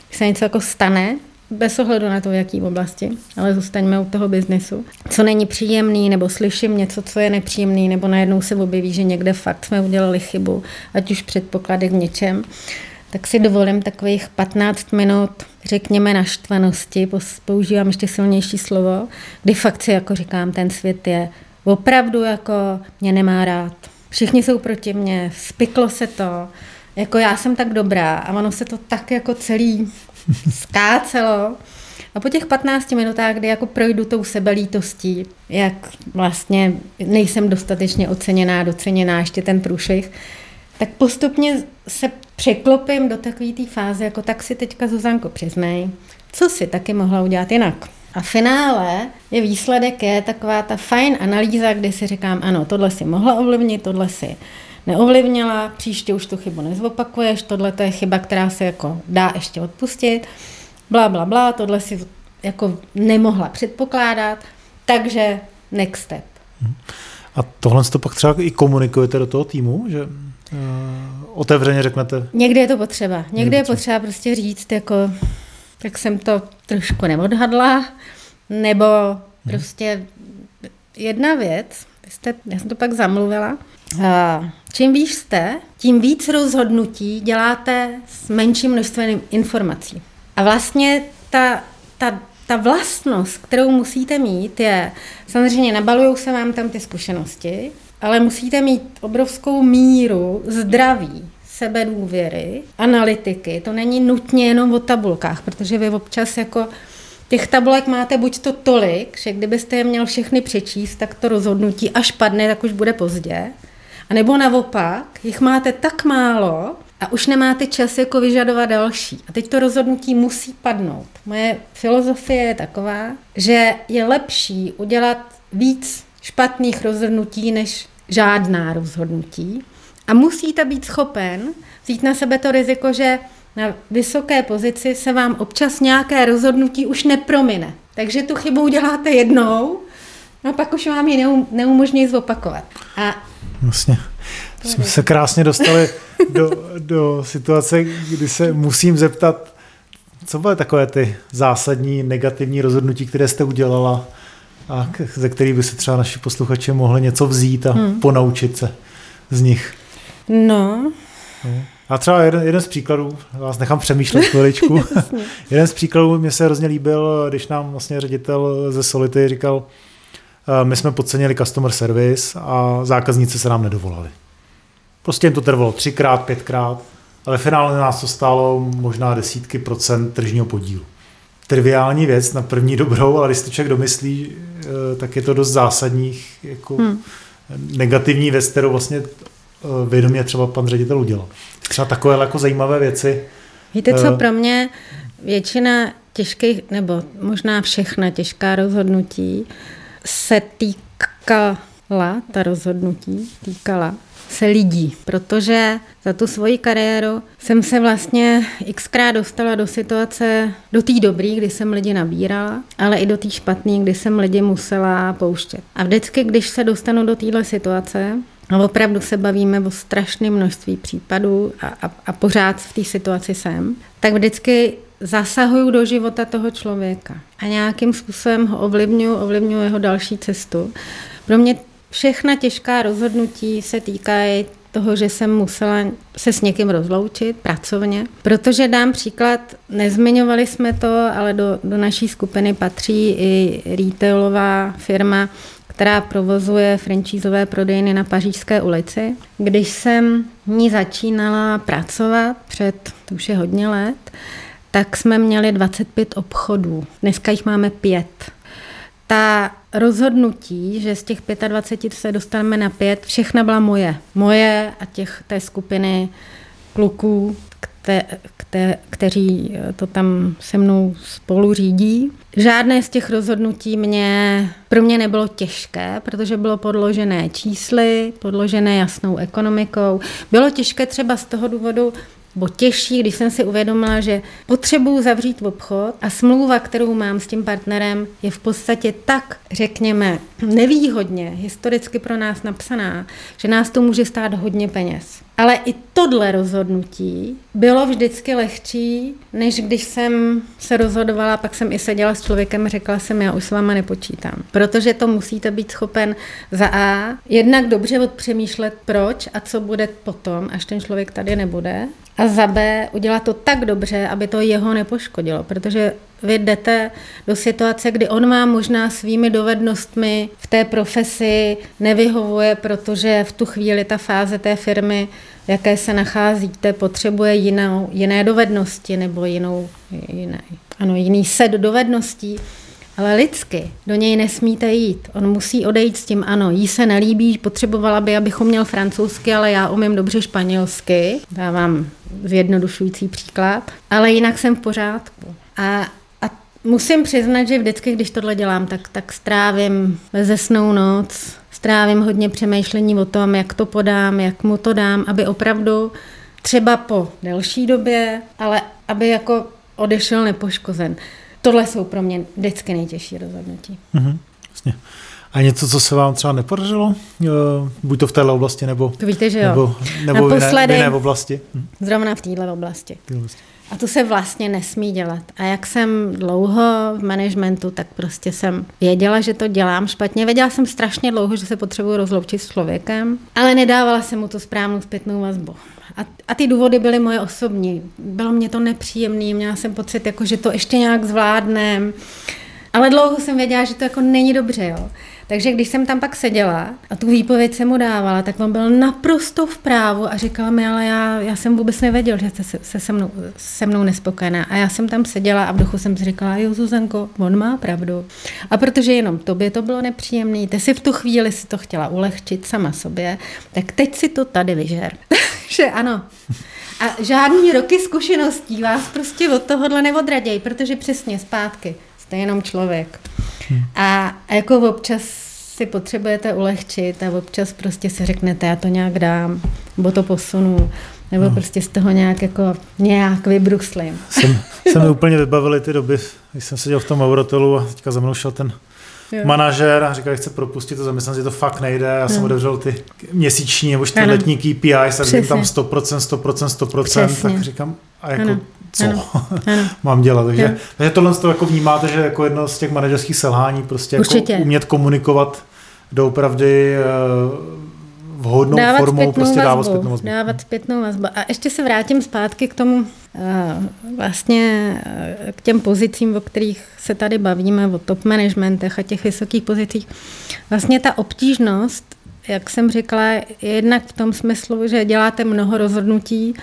když se něco jako stane, bez ohledu na to, v jaký oblasti, ale zůstaňme u toho biznesu. Co není příjemný, nebo slyším něco, co je nepříjemný, nebo najednou se objeví, že někde fakt jsme udělali chybu, ať už předpoklady v něčem, tak si dovolím takových 15 minut, řekněme, naštvanosti, používám ještě silnější slovo, kdy fakt si jako říkám, ten svět je opravdu jako mě nemá rád. Všichni jsou proti mně, spiklo se to, jako já jsem tak dobrá a ono se to tak jako celý skácelo. A po těch 15 minutách, kdy jako projdu tou sebelítostí, jak vlastně nejsem dostatečně oceněná, doceněná, ještě ten průšvih, tak postupně se překlopím do takové té fáze, jako tak si teďka Zuzanko přiznej, co si taky mohla udělat jinak. A finále je výsledek je taková ta fajn analýza, kdy si říkám, ano, tohle si mohla ovlivnit, tohle si neovlivnila, příště už tu chybu nezopakuješ, tohle to je chyba, která se jako dá ještě odpustit, bla, bla, bla, tohle si jako nemohla předpokládat, takže next step. A tohle to pak třeba i komunikujete do toho týmu, že uh, otevřeně řeknete? Někdy je to potřeba. Někdy je potřeba prostě říct, jako, tak jsem to trošku neodhadla, nebo hmm. prostě jedna věc, jste, já jsem to pak zamluvila, Čím víc jste, tím víc rozhodnutí děláte s menším množstvem informací. A vlastně ta, ta, ta vlastnost, kterou musíte mít, je, samozřejmě nabalují se vám tam ty zkušenosti, ale musíte mít obrovskou míru zdraví, sebedůvěry, analytiky. To není nutně jenom o tabulkách, protože vy občas jako těch tabulek máte buď to tolik, že kdybyste je měl všechny přečíst, tak to rozhodnutí až padne, tak už bude pozdě. A nebo naopak, jich máte tak málo a už nemáte čas jako vyžadovat další. A teď to rozhodnutí musí padnout. Moje filozofie je taková, že je lepší udělat víc špatných rozhodnutí než žádná rozhodnutí. A musíte být schopen vzít na sebe to riziko, že na vysoké pozici se vám občas nějaké rozhodnutí už nepromine. Takže tu chybu uděláte jednou, no pak už vám ji neumožní zopakovat. A Vlastně. Jsme se krásně dostali do, do situace, kdy se musím zeptat, co byly takové ty zásadní negativní rozhodnutí, které jste udělala a ze kterých by se třeba naši posluchači mohli něco vzít a hmm. ponaučit se z nich? No. A třeba jeden, jeden z příkladů, vás nechám přemýšlet chviličku. jeden z příkladů mě se hrozně líbil, když nám vlastně ředitel ze Solity říkal, my jsme podcenili customer service a zákazníci se nám nedovolali. Prostě jen to trvalo třikrát, pětkrát, ale v finále nás to stálo možná desítky procent tržního podílu. Triviální věc na první dobrou, ale když to člověk domyslí, eh, tak je to dost zásadních jako hmm. negativní věc, kterou vlastně eh, vědomě třeba pan ředitel udělal. Třeba takové jako zajímavé věci. Víte, co pro mě většina těžkých, nebo možná všechna těžká rozhodnutí se týkala, ta rozhodnutí týkala se lidí, protože za tu svoji kariéru jsem se vlastně xkrát dostala do situace, do té dobrý, kdy jsem lidi nabírala, ale i do té špatný, kdy jsem lidi musela pouštět. A vždycky, když se dostanu do téhle situace, A opravdu se bavíme o strašném množství případů a, a, a pořád v té situaci jsem, tak vždycky zasahuju do života toho člověka a nějakým způsobem ho ovlivňuju, ovlivňuju jeho další cestu. Pro mě všechna těžká rozhodnutí se týkají toho, že jsem musela se s někým rozloučit pracovně. Protože dám příklad, nezmiňovali jsme to, ale do, do naší skupiny patří i retailová firma, která provozuje franchízové prodejny na Pařížské ulici. Když jsem ní začínala pracovat před, to už je hodně let, tak jsme měli 25 obchodů. Dneska jich máme pět. Ta rozhodnutí, že z těch 25 se dostaneme na pět, všechna byla moje. Moje a těch té skupiny kluků, kte, kte, kteří to tam se mnou spolu řídí. Žádné z těch rozhodnutí mě, pro mě nebylo těžké, protože bylo podložené čísly, podložené jasnou ekonomikou. Bylo těžké třeba z toho důvodu, bo těžší, když jsem si uvědomila, že potřebuji zavřít obchod a smlouva, kterou mám s tím partnerem, je v podstatě tak, řekněme, nevýhodně, historicky pro nás napsaná, že nás to může stát hodně peněz. Ale i tohle rozhodnutí bylo vždycky lehčí, než když jsem se rozhodovala, pak jsem i seděla s člověkem a řekla jsem, já už s váma nepočítám. Protože to musíte být schopen za A, jednak dobře odpřemýšlet proč a co bude potom, až ten člověk tady nebude. A za B udělat to tak dobře, aby to jeho nepoškodilo, protože vy jdete do situace, kdy on vám možná svými dovednostmi v té profesi nevyhovuje, protože v tu chvíli ta fáze té firmy, jaké se nacházíte, potřebuje jinou, jiné dovednosti nebo jinou, jiné, ano, jiný set dovedností. Ale lidsky do něj nesmíte jít. On musí odejít s tím, ano, jí se nelíbí, potřebovala by, abychom měl francouzsky, ale já umím dobře španělsky. Dávám zjednodušující příklad. Ale jinak jsem v pořádku. A Musím přiznat, že vždycky, když tohle dělám, tak, tak strávím bezesnou noc, strávím hodně přemýšlení o tom, jak to podám, jak mu to dám, aby opravdu třeba po delší době, ale aby jako odešel nepoškozen. Tohle jsou pro mě vždycky nejtěžší rozhodnutí. Mm-hmm, jasně. A něco, co se vám třeba nepodařilo? Buď to v téhle oblasti, nebo, to víte, že jo. nebo, nebo v, jiné, v jiné oblasti? Hm. Zrovna v téhle oblasti. A to se vlastně nesmí dělat. A jak jsem dlouho v managementu, tak prostě jsem věděla, že to dělám špatně. Věděla jsem strašně dlouho, že se potřebuji rozloučit s člověkem, ale nedávala jsem mu tu správnou zpětnou vazbu. A, a ty důvody byly moje osobní. Bylo mě to nepříjemné, měla jsem pocit, jako, že to ještě nějak zvládnem. Ale dlouho jsem věděla, že to jako není dobře. Jo. Takže když jsem tam pak seděla a tu výpověď jsem mu dávala, tak on byl naprosto v právu a říkal mi, ale já, já jsem vůbec nevěděl, že jste se, se, se, mnou, se mnou nespokojená. A já jsem tam seděla a v duchu jsem si říkala, jo Zuzanko, on má pravdu. A protože jenom tobě to bylo nepříjemné, ty si v tu chvíli si to chtěla ulehčit sama sobě, tak teď si to tady vyžer. Takže ano. A žádný roky zkušeností vás prostě od tohohle neodradějí, protože přesně zpátky jste jenom člověk. A jako občas si potřebujete ulehčit a občas prostě si řeknete, já to nějak dám, nebo to posunu, nebo no. prostě z toho nějak jako nějak vybruslím. Jsem, se mi úplně vybavili ty doby, když jsem seděl v tom Eurotelu a teďka za mnou šel ten jo. manažer a říkal, že chce propustit to zaměstnance, že to fakt nejde. Já jsem otevřel ty měsíční nebo čtvrtletní KPI, tak vidím tam 100%, 100%, 100%, Přesně. tak říkám, a jako ano. Co ano. Ano. mám dělat. Takže, ano. takže tohle to jako vnímáte, že jako jedno z těch manažerských selhání prostě jako umět komunikovat doopravdy eh, vhodnou dávat formou prostě vazbu, dávat zpětnou vazbu. Dávat zpětnou vazbu. A ještě se vrátím zpátky k tomu eh, vlastně eh, k těm pozicím, o kterých se tady bavíme, o top managementech a těch vysokých pozicích. Vlastně ta obtížnost, jak jsem řekla, je jednak v tom smyslu, že děláte mnoho rozhodnutí,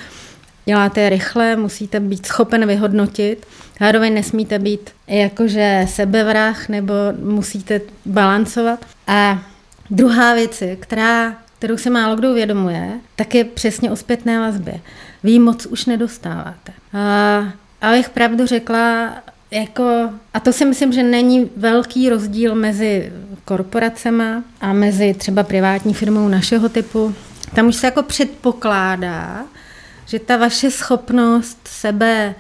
děláte rychle, musíte být schopen vyhodnotit, zároveň nesmíte být jakože sebevrah nebo musíte balancovat. A druhá věc, která, kterou se málo kdo uvědomuje, tak je přesně o zpětné vazbě. Vy moc už nedostáváte. A abych pravdu řekla, jako, a to si myslím, že není velký rozdíl mezi korporacema a mezi třeba privátní firmou našeho typu. Tam už se jako předpokládá, že ta vaše schopnost sebe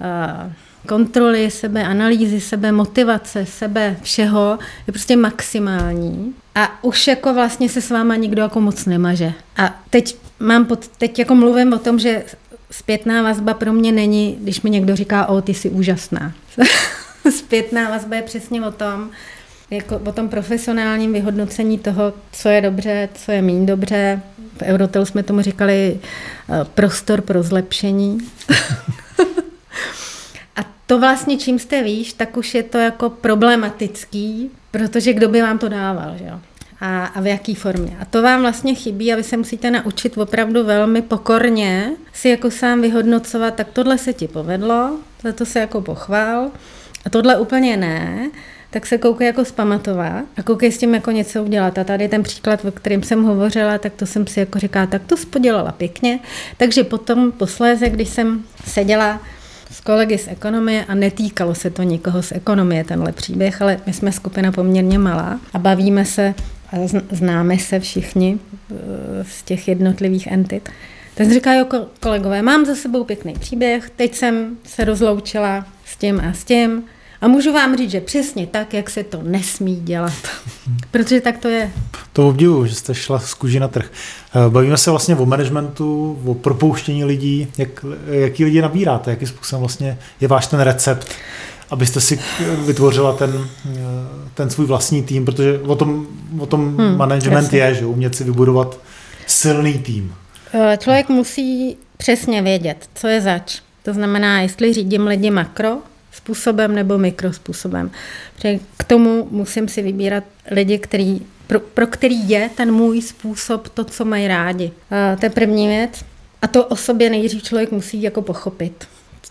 uh, kontroly sebe, analýzy sebe, motivace sebe, všeho je prostě maximální. A už jako vlastně se s váma nikdo jako moc nemaže. A teď mám pod, teď jako mluvím o tom, že zpětná vazba pro mě není, když mi někdo říká, o, ty jsi úžasná. zpětná vazba je přesně o tom, jako o tom profesionálním vyhodnocení toho, co je dobře, co je méně dobře. V Eurotel jsme tomu říkali eh, prostor pro zlepšení. A to vlastně, čím jste výš, tak už je to jako problematický, protože kdo by vám to dával, že jo? A, a v jaký formě. A to vám vlastně chybí a vy se musíte naučit opravdu velmi pokorně si jako sám vyhodnocovat, tak tohle se ti povedlo, to se jako pochvál a tohle úplně ne tak se koukej jako zpamatovat a koukej s tím jako něco udělat. A tady ten příklad, o kterém jsem hovořila, tak to jsem si jako říkala, tak to spodělala pěkně. Takže potom posléze, když jsem seděla s kolegy z ekonomie a netýkalo se to nikoho z ekonomie, tenhle příběh, ale my jsme skupina poměrně malá a bavíme se a známe se všichni eh, z těch jednotlivých entit. Tak jsem říká, jo, kolegové, mám za sebou pěkný příběh, teď jsem se rozloučila s tím a s tím, a můžu vám říct, že přesně tak, jak se to nesmí dělat. Protože tak to je. To obdivuju, že jste šla z kůži na trh. Eh, bavíme se vlastně o managementu, o propouštění lidí. Jak, jaký lidi nabíráte? Jakým způsobem vlastně je váš ten recept? abyste si vytvořila ten, eh, ten svůj vlastní tým, protože o tom, o tom hmm, management přesně. je, že umět si vybudovat silný tým. Eh, člověk musí přesně vědět, co je zač. To znamená, jestli řídím lidi makro, způsobem nebo mikrospůsobem. Protože k tomu musím si vybírat lidi, který, pro, pro který je ten můj způsob to, co mají rádi. A to je první věc. A to o sobě nejdřív člověk musí jako pochopit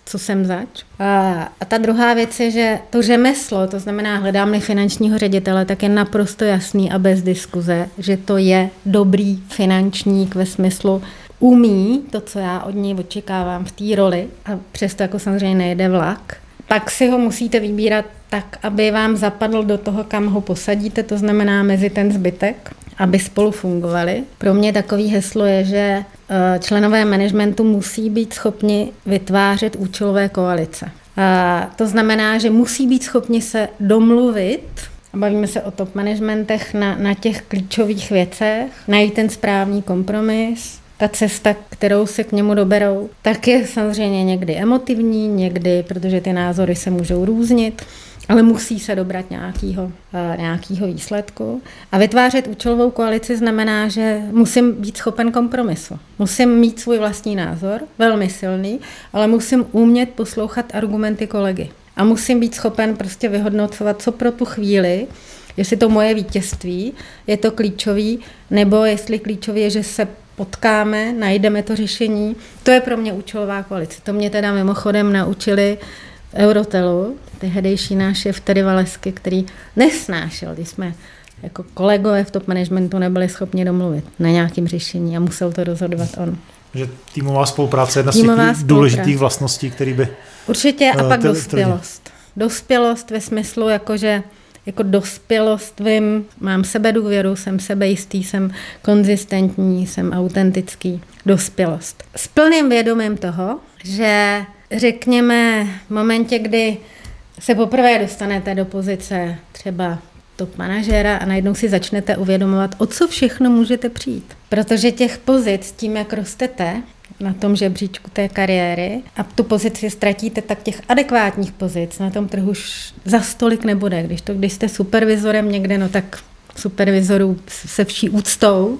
co jsem zač. A, a ta druhá věc je, že to řemeslo, to znamená hledám finančního ředitele, tak je naprosto jasný a bez diskuze, že to je dobrý finančník ve smyslu umí to, co já od něj očekávám v té roli a přesto jako samozřejmě nejde vlak, pak si ho musíte vybírat tak, aby vám zapadl do toho, kam ho posadíte, to znamená mezi ten zbytek, aby spolu fungovali. Pro mě takový heslo je, že eh, členové managementu musí být schopni vytvářet účelové koalice. A to znamená, že musí být schopni se domluvit, a bavíme se o top managementech na, na těch klíčových věcech, najít ten správný kompromis, ta cesta, kterou se k němu doberou, tak je samozřejmě někdy emotivní, někdy, protože ty názory se můžou různit, ale musí se dobrat nějakého, eh, nějakého výsledku. A vytvářet účelovou koalici znamená, že musím být schopen kompromisu. Musím mít svůj vlastní názor, velmi silný, ale musím umět poslouchat argumenty kolegy. A musím být schopen prostě vyhodnocovat, co pro tu chvíli jestli to moje vítězství je to klíčový, nebo jestli klíčový je, že se potkáme, najdeme to řešení. To je pro mě účelová koalice. To mě teda mimochodem naučili v Eurotelu, tehdejší náš šéf Tedy Valesky, který nesnášel, když jsme jako kolegové v top managementu nebyli schopni domluvit na nějakým řešení a musel to rozhodovat on. Že týmová spolupráce je jedna z těch důležitých vlastností, který by... Určitě a eh, pak dospělost. Dospělost ve smyslu, jakože jako dospělost vím, mám důvěru, jsem sebejistý, jsem konzistentní, jsem autentický. Dospělost. S plným vědomím toho, že řekněme v momentě, kdy se poprvé dostanete do pozice třeba top manažera a najednou si začnete uvědomovat, o co všechno můžete přijít. Protože těch pozic, tím, jak rostete, na tom žebříčku té kariéry a tu pozici ztratíte, tak těch adekvátních pozic na tom trhu už za stolik nebude. Když to, když jste supervizorem někde, no tak supervizorů se vší úctou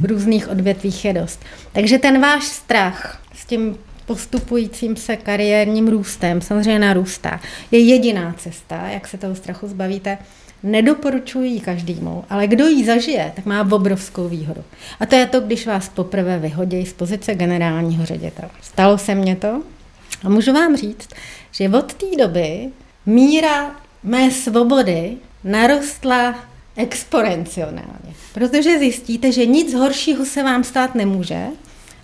v různých odvětvích je dost. Takže ten váš strach s tím postupujícím se kariérním růstem samozřejmě narůstá. Je jediná cesta, jak se toho strachu zbavíte, Nedoporučuji každému, ale kdo ji zažije, tak má obrovskou výhodu. A to je to, když vás poprvé vyhodí z pozice generálního ředitele. Stalo se mně to a můžu vám říct, že od té doby míra mé svobody narostla exponenciálně, protože zjistíte, že nic horšího se vám stát nemůže,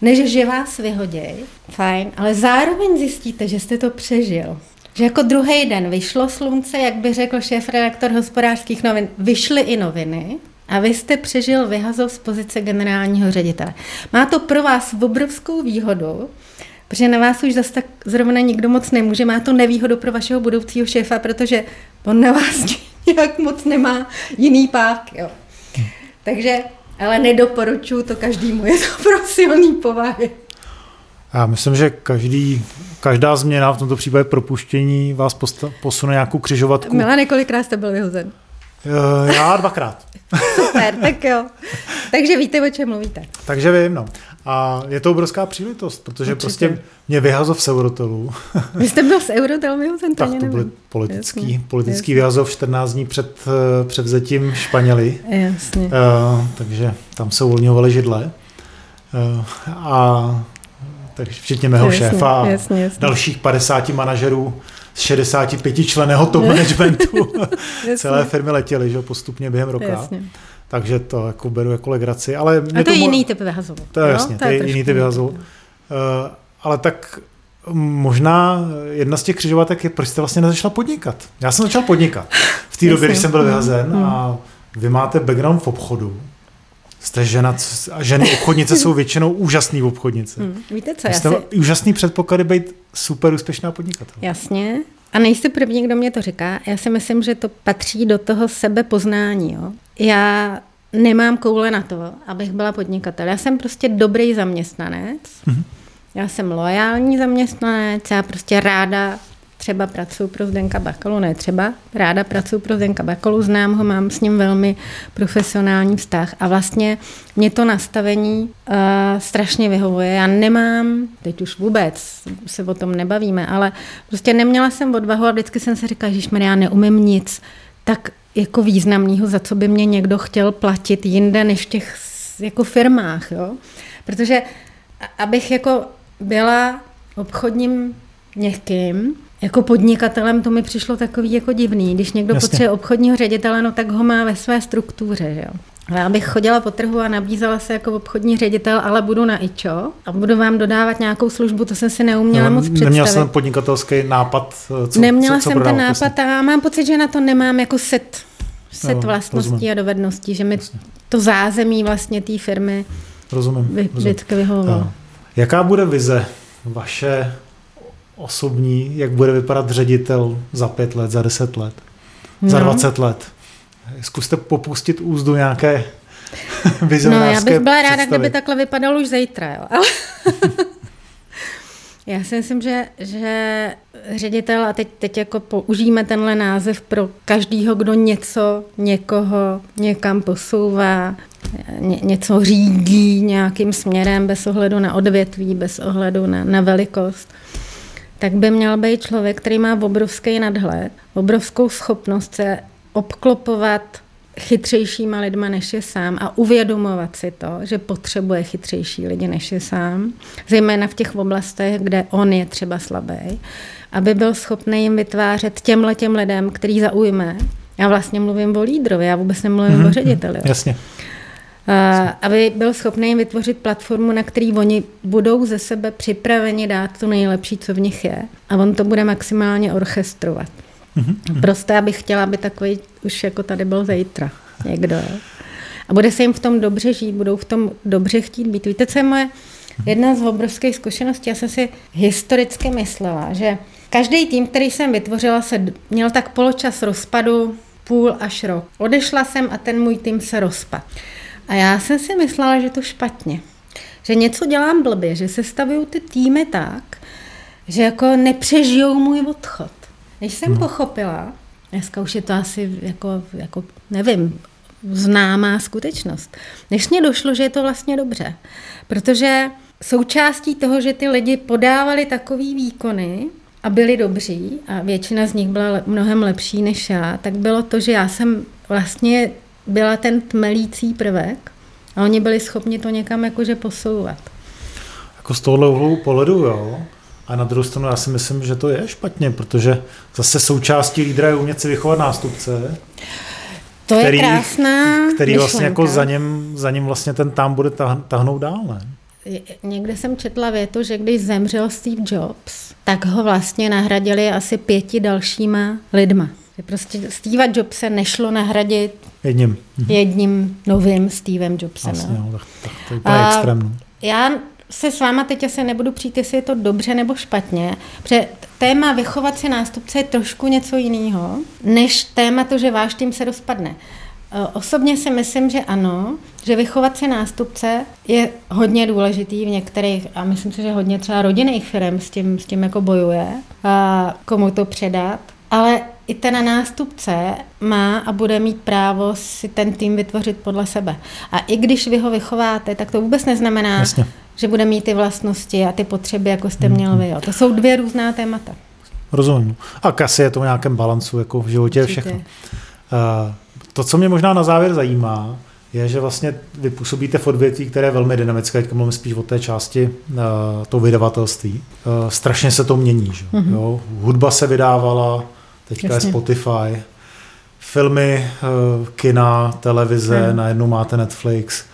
než že vás vyhoděj, fajn, ale zároveň zjistíte, že jste to přežil že jako druhý den vyšlo slunce, jak by řekl šéf-redaktor hospodářských novin, vyšly i noviny a vy jste přežil vyhazov z pozice generálního ředitele. Má to pro vás obrovskou výhodu, protože na vás už zase tak zrovna nikdo moc nemůže. Má to nevýhodu pro vašeho budoucího šéfa, protože on na vás nějak moc nemá jiný pák. Jo. Takže, ale nedoporučuju to každému, je to pro silný povahy. Já myslím, že každý, každá změna, v tomto případě propuštění, vás posta- posune nějakou křižovatku. Mila, několikrát jste byl vyhozen. Eh, Já dvakrát. Super, tak jo. Takže víte, o čem mluvíte. Takže vím, no. A je to obrovská příležitost, protože Určitě. prostě mě vyhazov z Eurotelu. Vy jste byl s Eurotel vyhozen, to tak to byl politický, Jasně, politický jasně. vyhazov 14 dní před eh, převzetím Španěli. Jasně. Uh, takže tam se uvolňovaly židle. Uh, a takže včetně mého Jasně, šéfa a jasně, jasně. dalších 50 manažerů z 65 členého top managementu celé firmy letěly že, postupně během roka. Jasně. Takže to jako beru jako legraci. Ale A to je jiný typ vyhazovu. To je jo? jasně, to je jiný typ vyhazovu. Uh, ale tak možná jedna z těch křižovatek je, proč jste vlastně nezačala podnikat. Já jsem začal podnikat v té době, když jsem byl vyhazen mm. a vy máte background v obchodu. Jste žena, a ženy obchodnice jsou většinou úžasný obchodnice. Hm, Víte co, já Jste si... úžasný předpoklady být super úspěšná podnikatel. Jasně. A nejste první, kdo mě to říká. Já si myslím, že to patří do toho sebepoznání. Jo? Já nemám koule na to, abych byla podnikatel. Já jsem prostě dobrý zaměstnanec. Mhm. Já jsem loajální zaměstnanec. Já prostě ráda třeba pracuji pro Zdenka Bakalu, ne třeba, ráda pracuji pro Zdenka Bakalu, znám ho, mám s ním velmi profesionální vztah a vlastně mě to nastavení uh, strašně vyhovuje. Já nemám, teď už vůbec se o tom nebavíme, ale prostě neměla jsem odvahu a vždycky jsem se říkala, že já neumím nic tak jako významného, za co by mě někdo chtěl platit jinde než v těch jako firmách, jo? Protože abych jako byla obchodním někým, jako podnikatelem to mi přišlo takový jako divný. Když někdo Jasně. potřebuje obchodního ředitele, no tak ho má ve své struktuře, že jo. A Já bych chodila po trhu a nabízela se jako obchodní ředitel, ale budu na IČO a budu vám dodávat nějakou službu, to jsem si neuměla moc představit. Neměl jsem podnikatelský nápad, eh, co, Neměla co, co jsem ten jasně. nápad a mám pocit, že na to nemám jako set, set Jo, vlastností rozumím. a dovedností, že mi to zázemí vlastně té firmy Rozumím. vy, rozumím. vždycky vyhovovalo. Jaká bude vize vaše osobní, jak bude vypadat ředitel za pět let, za deset let, za No. 20 let? Zkuste popustit úzdu nějaké No, vizionářské já bych byla ráda, představy. kdyby takhle vypadalo už zítra, jo. Ale já si myslím, že, že ředitel, a teď, teď jako použijeme tenhle název pro každýho, kdo něco, někoho někam posouvá, ně, něco řídí nějakým směrem bez ohledu na odvětví, bez ohledu na, na velikost, tak by měl být člověk, který má obrovský nadhled, obrovskou schopnost se obklopovat chytřejšíma lidma, než je sám a uvědomovat si to, že potřebuje chytřejší lidi, než je sám, zejména v těch oblastech, kde on je třeba slabý, aby byl schopný jim vytvářet těmhle těm lidem, který zaujme. Já vlastně mluvím o lídrovi, já vůbec nemluvím mm-hmm. o řediteli. Jasně. A, aby byl schopný jim vytvořit platformu, na který oni budou ze sebe připraveni dát to nejlepší, co v nich je. A on to bude maximálně orchestrovat. Mhm. Prostě já bych chtěla, aby takový už jako tady byl zítra někdo. jo. A bude se jim v tom dobře žít, budou v tom dobře chtít být. Víte, co je moje jedna z obrovských zkušeností? Já jsem si historicky myslela, že každý tým, který jsem vytvořila, se měl tak poločas rozpadu půl až rok. Odešla jsem a ten můj tým se rozpad. A já jsem si myslela, že to špatně. Že něco dělám blbě, že se stavují ty týmy tak, že jako nepřežijou můj odchod. Než jsem hmm. pochopila, dneska už je to asi jako, jako nevím, známá skutečnost, než mě došlo, že je to vlastně dobře. Protože součástí toho, že ty lidi podávali takový výkony a byli dobří, a většina z nich byla mnohem lepší než já, tak bylo to, že já jsem vlastně byla ten tmelící prvek a oni byli schopni to někam jakože posouvat. Jako z tohohle úhlu pohledu, jo. A na druhou stranu já si myslím, že to je špatně, protože zase součástí lídra je umět si vychovat nástupce, To Který- je krásná který vlastně jako myšlenka. za ním, za ním vlastně ten tam bude tah- tahnout dál, ne? Někde jsem četla větu, že když zemřel Steve Jobs, tak ho vlastně nahradili asi pěti dalšíma lidma. Že prostě Steva Jobse nešlo nahradit Jedním. Mhm. jedním novým Stevem Jobsem. Vlastně, no, tak, tak to je úplně A- extrémní. Já se s váma teď asi nebudu přijít, jestli je to dobře nebo špatně, protože téma vychovat nástupce je trošku něco jiného, než téma to, že váš tým se rozpadne. E, osobně si myslím, že ano, že vychovat nástupce je hodně důležitý v některých, a myslím si, že hodně třeba rodinných firm s tím, s tím jako bojuje, a komu to předat, ale i ten nástupce má a bude mít právo si ten tým vytvořit podle sebe. A i když vy ho vychováte, tak to vůbec neznamená, Jasně. že bude mít ty vlastnosti a ty potřeby, jako jste měl mm-hmm. vy. Jo. To jsou dvě různá témata. Rozumím. A kasi je to v nějakém balancu, jako v životě je všechno. Uh, to, co mě možná na závěr zajímá, je, že vlastně vy působíte v odvětví, které je velmi dynamické, teď mluvím spíš o té části uh, toho vydavatelství. Uh, strašně se to mění. Že? Mm-hmm. Jo? Hudba se vydávala, teďka Jasně. je Spotify, filmy, uh, kina, televize, mm. najednou máte Netflix.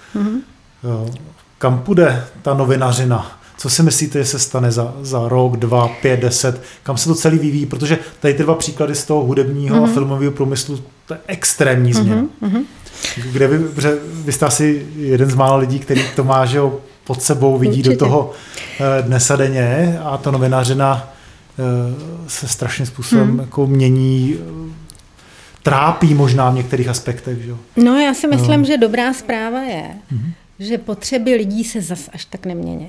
Jo? Kam půjde ta novinařina? Co si myslíte, že se stane za, za rok, dva, pět, deset? Kam se to celý vyvíjí? Protože tady ty dva příklady z toho hudebního mm-hmm. a mhm. filmového průmyslu, to je extrémní změna. Mm-hmm. Kde vy, vy jste asi jeden z mála lidí, který to má že ho, pod sebou, vidí Určitě. do toho eh, dnes a denně a to novinářina eh, se strašným způsobem hmm. jako mění trápí možná v některých aspektech. Že? No já si myslím, no. že dobrá zpráva je, hmm. že potřeby lidí se zas až tak nemění.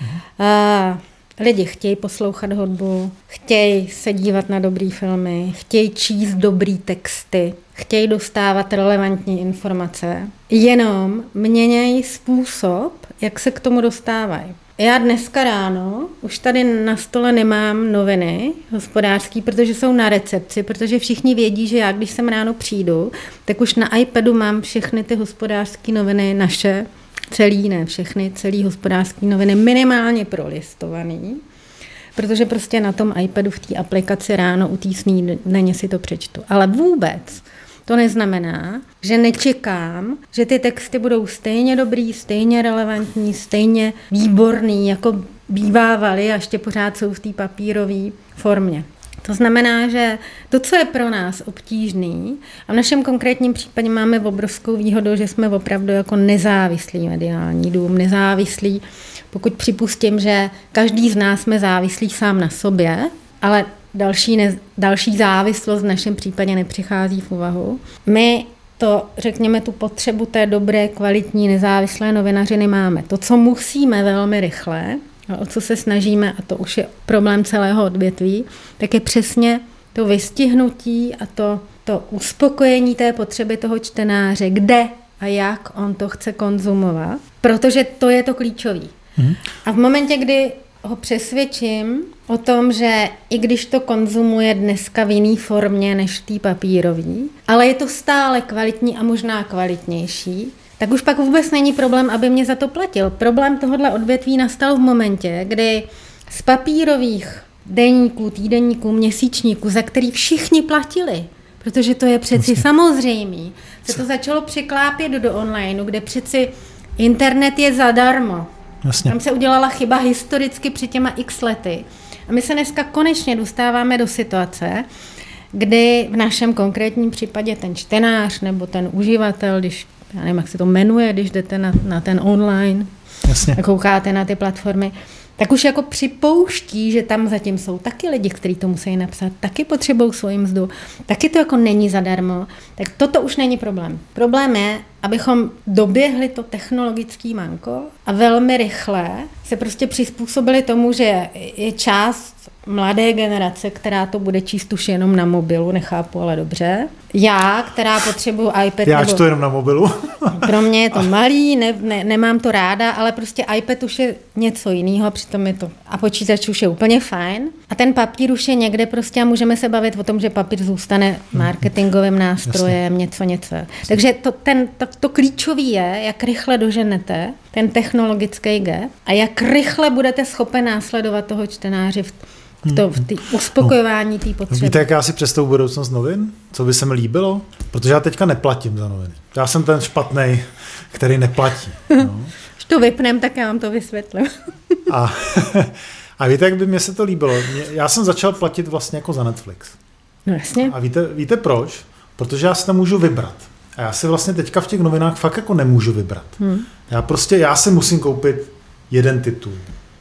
Hmm. A lidi chtějí poslouchat hudbu, chtějí se dívat na dobrý filmy, chtějí číst dobrý texty, chtějí dostávat relevantní informace, jenom měnějí způsob, jak se k tomu dostávají. Já dneska ráno už tady na stole nemám noviny hospodářský, protože jsou na recepci, protože všichni vědí, že já, když sem ráno přijdu, tak už na iPadu mám všechny ty hospodářské noviny naše, celý, ne všechny, celý hospodářské noviny minimálně prolistovaný, protože prostě na tom iPadu v té aplikaci ráno u té snídaně si to přečtu. Ale vůbec to neznamená, že nečekám, že ty texty budou stejně dobrý, stejně relevantní, stejně výborný, jako bývávaly a ještě pořád jsou v té papírové formě. To znamená, že to, co je pro nás obtížný, a v našem konkrétním případě máme obrovskou výhodu, že jsme opravdu jako nezávislý mediální dům, nezávislý, pokud připustím, že každý z nás jsme závislí sám na sobě, ale další, ne, další závislost v našem případě nepřichází v úvahu. My to, řekněme, tu potřebu té dobré, kvalitní, nezávislé novinařiny máme. To, co musíme velmi rychle, a o co se snažíme, a to už je problém celého odvětví, tak je přesně to vystihnutí a to, to uspokojení té potřeby toho čtenáře, kde a jak on to chce konzumovat, protože to je to klíčový. Mm. A v momentě, kdy ho přesvědčím o tom, že i když to konzumuje dneska v jiné formě než v té papírové, ale je to stále kvalitní a možná kvalitnější, tak už pak vůbec není problém, aby mě za to platil. Problém tohohle odvětví nastal v momentě, kdy z papírových deníků, týdenníků, měsíčníků, za který všichni platili, protože to je přeci samozřejmý, se to začalo překlápět do onlineu, kde přeci internet je zadarmo. Jasně. Tam se udělala chyba historicky před těma x lety. A my se dneska konečně dostáváme do situace, kdy v našem konkrétním případě ten čtenář nebo ten uživatel, když, já nevím, jak se to jmenuje, když jdete na, na ten online Jasně. a koukáte na ty platformy, tak už jako připouští, že tam zatím jsou taky lidi, kteří to musí napsat, taky potřebují svoji mzdu, taky to jako není zadarmo, tak toto už není problém. Problém je, abychom doběhli to technologický manko a velmi rychle se prostě přizpůsobili tomu, že je část mladé generace, která to bude číst už jenom na mobilu, nechápu, ale dobře. Já, která potřebuju iPad. Já čtu jenom na mobilu. pro mě je to malý, ne, ne, nemám to ráda, ale prostě iPad už je něco jiného, přitom je to. A počítač už je úplně fajn. A ten papír už je někde prostě a můžeme se bavit o tom, že papír zůstane marketingovým nástrojem, Jasně. něco, něco. Takže to, ten, to, to klíčové je, jak rychle doženete ten technologický gap a jak rychle budete schopen následovat toho čtenáře v, v, to, v tý uspokojování té potřeby. Víte, jak já si představu budoucnost novin? Co by se mi líbilo? Protože já teďka neplatím za noviny. Já jsem ten špatný, který neplatí. No. Když to vypnem, tak já vám to vysvětlím. a, a víte, jak by mě se to líbilo? Já jsem začal platit vlastně jako za Netflix. No jasně. A víte, víte proč? Protože já si tam můžu vybrat. A já si vlastně teďka v těch novinách fakt jako nemůžu vybrat. Hmm. Já prostě, já si musím koupit jeden titul,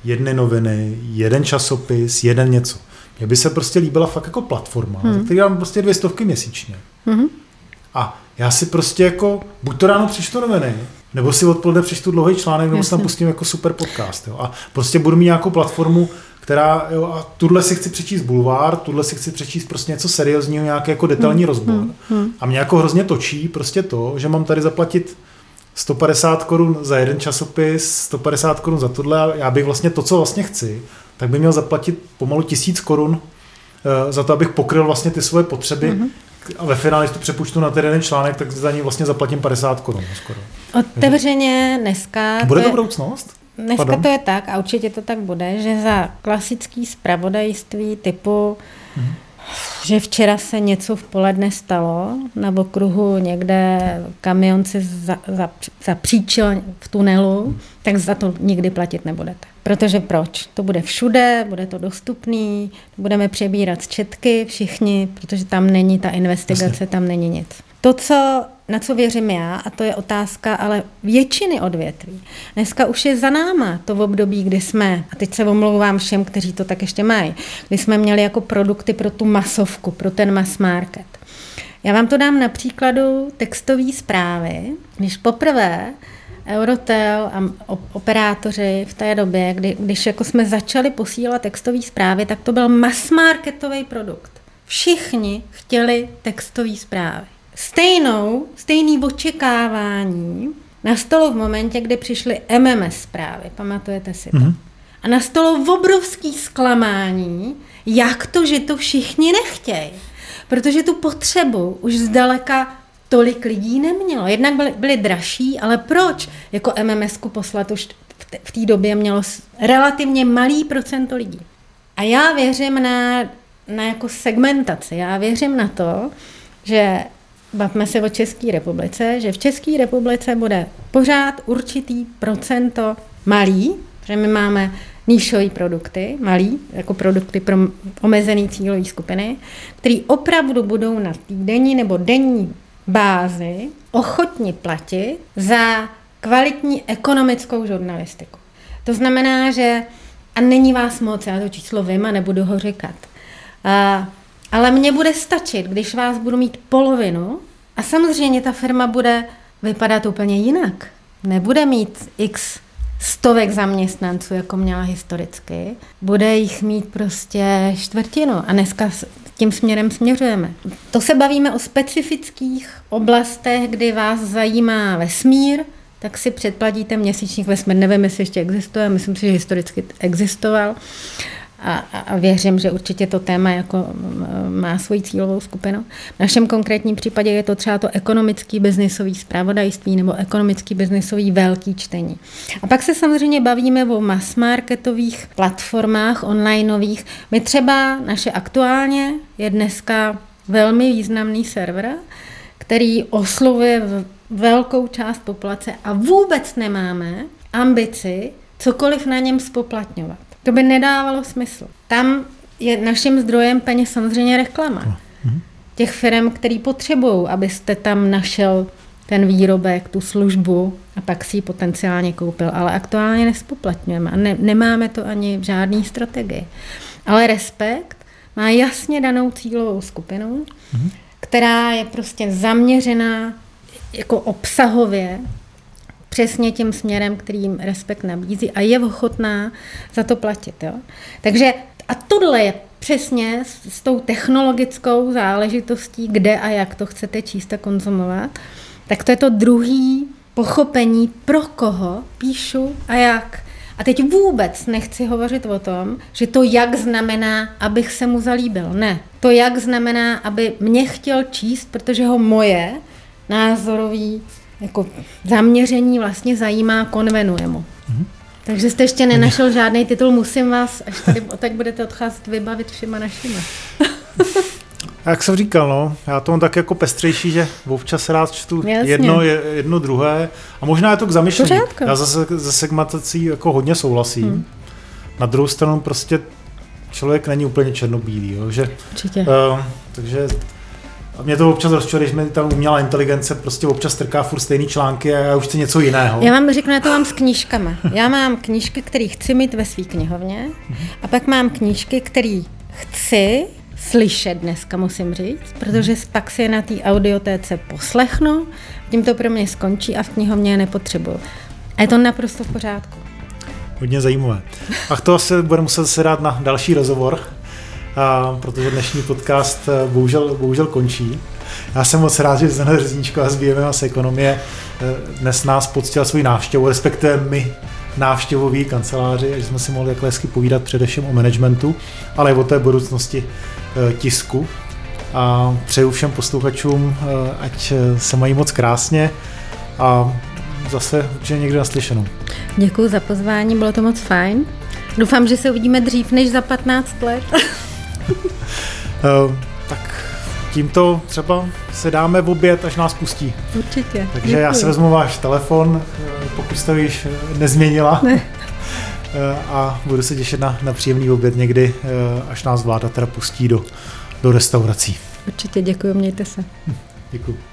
jedny noviny, jeden časopis, jeden něco. Mně by se prostě líbila fakt jako platforma, hmm. za který mám prostě dvě stovky měsíčně. Hmm. A já si prostě jako, buď to ráno přečtu noviny, nebo si odpoledne přečtu dlouhý článek, nebo si tam pustím jako super podcast. Jo. A prostě budu mít nějakou platformu, která, jo, a tuhle si chci přečíst bulvár, tuhle si chci přečíst prostě něco seriózního, nějaký jako detailní hmm. rozbor. Hmm. hmm. A mě jako hrozně točí prostě to, že mám tady zaplatit 150 korun za jeden časopis, 150 korun za tohle a já bych vlastně to, co vlastně chci, tak bych měl zaplatit pomalu tisíc korun uh, za to, abych pokryl vlastně ty svoje potřeby, mm-hmm a ve finále, když to přepučtu na ten jeden článek, tak za ní vlastně zaplatím 50 korun skoro. Otevřeně dneska... Bude to, je, budoucnost? Dneska Pardon? to je tak a určitě to tak bude, že za klasický zpravodajství typu hmm že včera se něco v poledne stalo, na okruhu někde kamion se za, za, zapříčil v tunelu, tak za to nikdy platit nebudete. Protože proč? To bude všude, bude to dostupný, budeme přebírat z četky všichni, protože tam není ta investigace, tam není nic. To, co, na co věřím já, a to je otázka ale většiny odvětví. Dneska už je za náma to v období, kdy jsme, a teď se omlouvám všem, kteří to tak ještě mají, kdy jsme měli jako produkty pro tu masovku, pro ten mass market. Já vám to dám na příkladu textové zprávy. Když poprvé Eurotel a operátoři v té době, kdy, když jako jsme začali posílat textové zprávy, tak to byl mass marketový produkt. Všichni chtěli textové zprávy. Stejnou, stejný očekávání nastalo v momentě, kdy přišly MMS zprávy, pamatujete si to? Mm-hmm. A nastalo obrovský zklamání, jak to, že to všichni nechtějí. Protože tu potřebu už zdaleka tolik lidí nemělo. Jednak byly, byly dražší, ale proč? Jako MMS-ku poslat už v té době mělo relativně malý procento lidí. A já věřím na, na jako segmentaci. Já věřím na to, že bavme se o České republice, že v České republice bude pořád určitý procento malý, že my máme níšové produkty, malý, jako produkty pro omezený cílové skupiny, které opravdu budou na týdenní nebo denní bázi ochotni platit za kvalitní ekonomickou žurnalistiku. To znamená, že a není vás moc, já to číslo vím a nebudu ho říkat. A, ale mně bude stačit, když vás budu mít polovinu a samozřejmě ta firma bude vypadat úplně jinak. Nebude mít x stovek zaměstnanců, jako měla historicky. Bude jich mít prostě čtvrtinu. A dneska tím směrem směřujeme. To se bavíme o specifických oblastech, kdy vás zajímá vesmír, tak si předplatíte měsíčník vesmír. Nevím, jestli ještě existuje, myslím si, že historicky existoval a, a věřím, že určitě to téma jako má svoji cílovou skupinu. V našem konkrétním případě je to třeba to ekonomický biznisový zpravodajství nebo ekonomický biznisový velký čtení. A pak se samozřejmě bavíme o mass marketových platformách onlineových. My třeba naše aktuálně je dneska velmi významný server, který oslovuje velkou část populace a vůbec nemáme ambici cokoliv na něm spoplatňovat. To by nedávalo smysl. Tam je naším zdrojem peněz samozřejmě reklama. Mhm. Těch firm, který potřebují, abyste tam našel ten výrobek, tu službu a pak si ji potenciálně koupil. Ale aktuálně nespoplatňujeme a ne, nemáme to ani v žádné strategii. Ale Respekt má jasně danou cílovou skupinu, mm-hmm. která je prostě zaměřená jako obsahově přesně tím směrem, kterým respekt nabízí a je ochotná za to platit. Jo? Takže a tohle je přesně s, s tou technologickou záležitostí, kde a jak to chcete číst a konzumovat, tak to je to druhý pochopení, pro koho píšu a jak. A teď vůbec nechci hovořit o tom, že to jak znamená, abych se mu zalíbil. Ne. To jak znamená, aby mě chtěl číst, protože ho moje názorový jako zaměření vlastně zajímá, konvenuje mu. Mm-hmm. Takže jste ještě nenašel žádný titul, musím vás, až tady tak budete odcházet, vybavit všema našimi. Jak jsem říkal, no, já to mám tak jako pestřejší, že občas rád čtu jedno, jedno druhé a možná je to k zamyšlení. Pořádko. Já zase se segmentací jako hodně souhlasím. Hmm. Na druhou stranu prostě člověk není úplně černobílý, jo, že, Určitě. Uh, takže A mě to občas rozčuje, když mi ta umělá inteligence prostě občas trká furt stejný články a já už chci něco jiného. Já vám řeknu, já to mám s knížkami. Já mám knížky, které chci mít ve své knihovně a pak mám knížky, které chci slyšet dneska, musím říct, protože pak si je na té audiotéce poslechnu, tím to pro mě skončí a v knihovně je nepotřebuju. A je to naprosto v pořádku. Hodně zajímavé. A to asi bude muset se dát na další rozhovor, a, protože dnešní podcast eh, bohužel, bohužel končí. Já jsem moc rád, že Zdeněk Řezníčko a z BMM z ekonomie eh, dnes nás poctil svůj návštěvu, respektive my návštěvoví kanceláři, že jsme si mohli takhle hezky povídat především o managementu, ale i o té budoucnosti eh, tisku. A přeju všem posluchačům, ať se mají moc krásně a zase určitě někdy naslyšenou. Děkuji za pozvání, bylo to moc fajn. Doufám, že se uvidíme dřív než za 15 let. uh, tak tímto třeba se dáme v oběd, až nás pustí. Určitě. Takže Děkuji. já si vezmu váš telefon, eh, pokud jste ho již nezměnila. Ne. Eh, a budu se těšit na, na příjemný oběd někdy, až nás vláda teda pustí do, do restaurací. Určitě děkuji, mějte se. Hm, děkuji.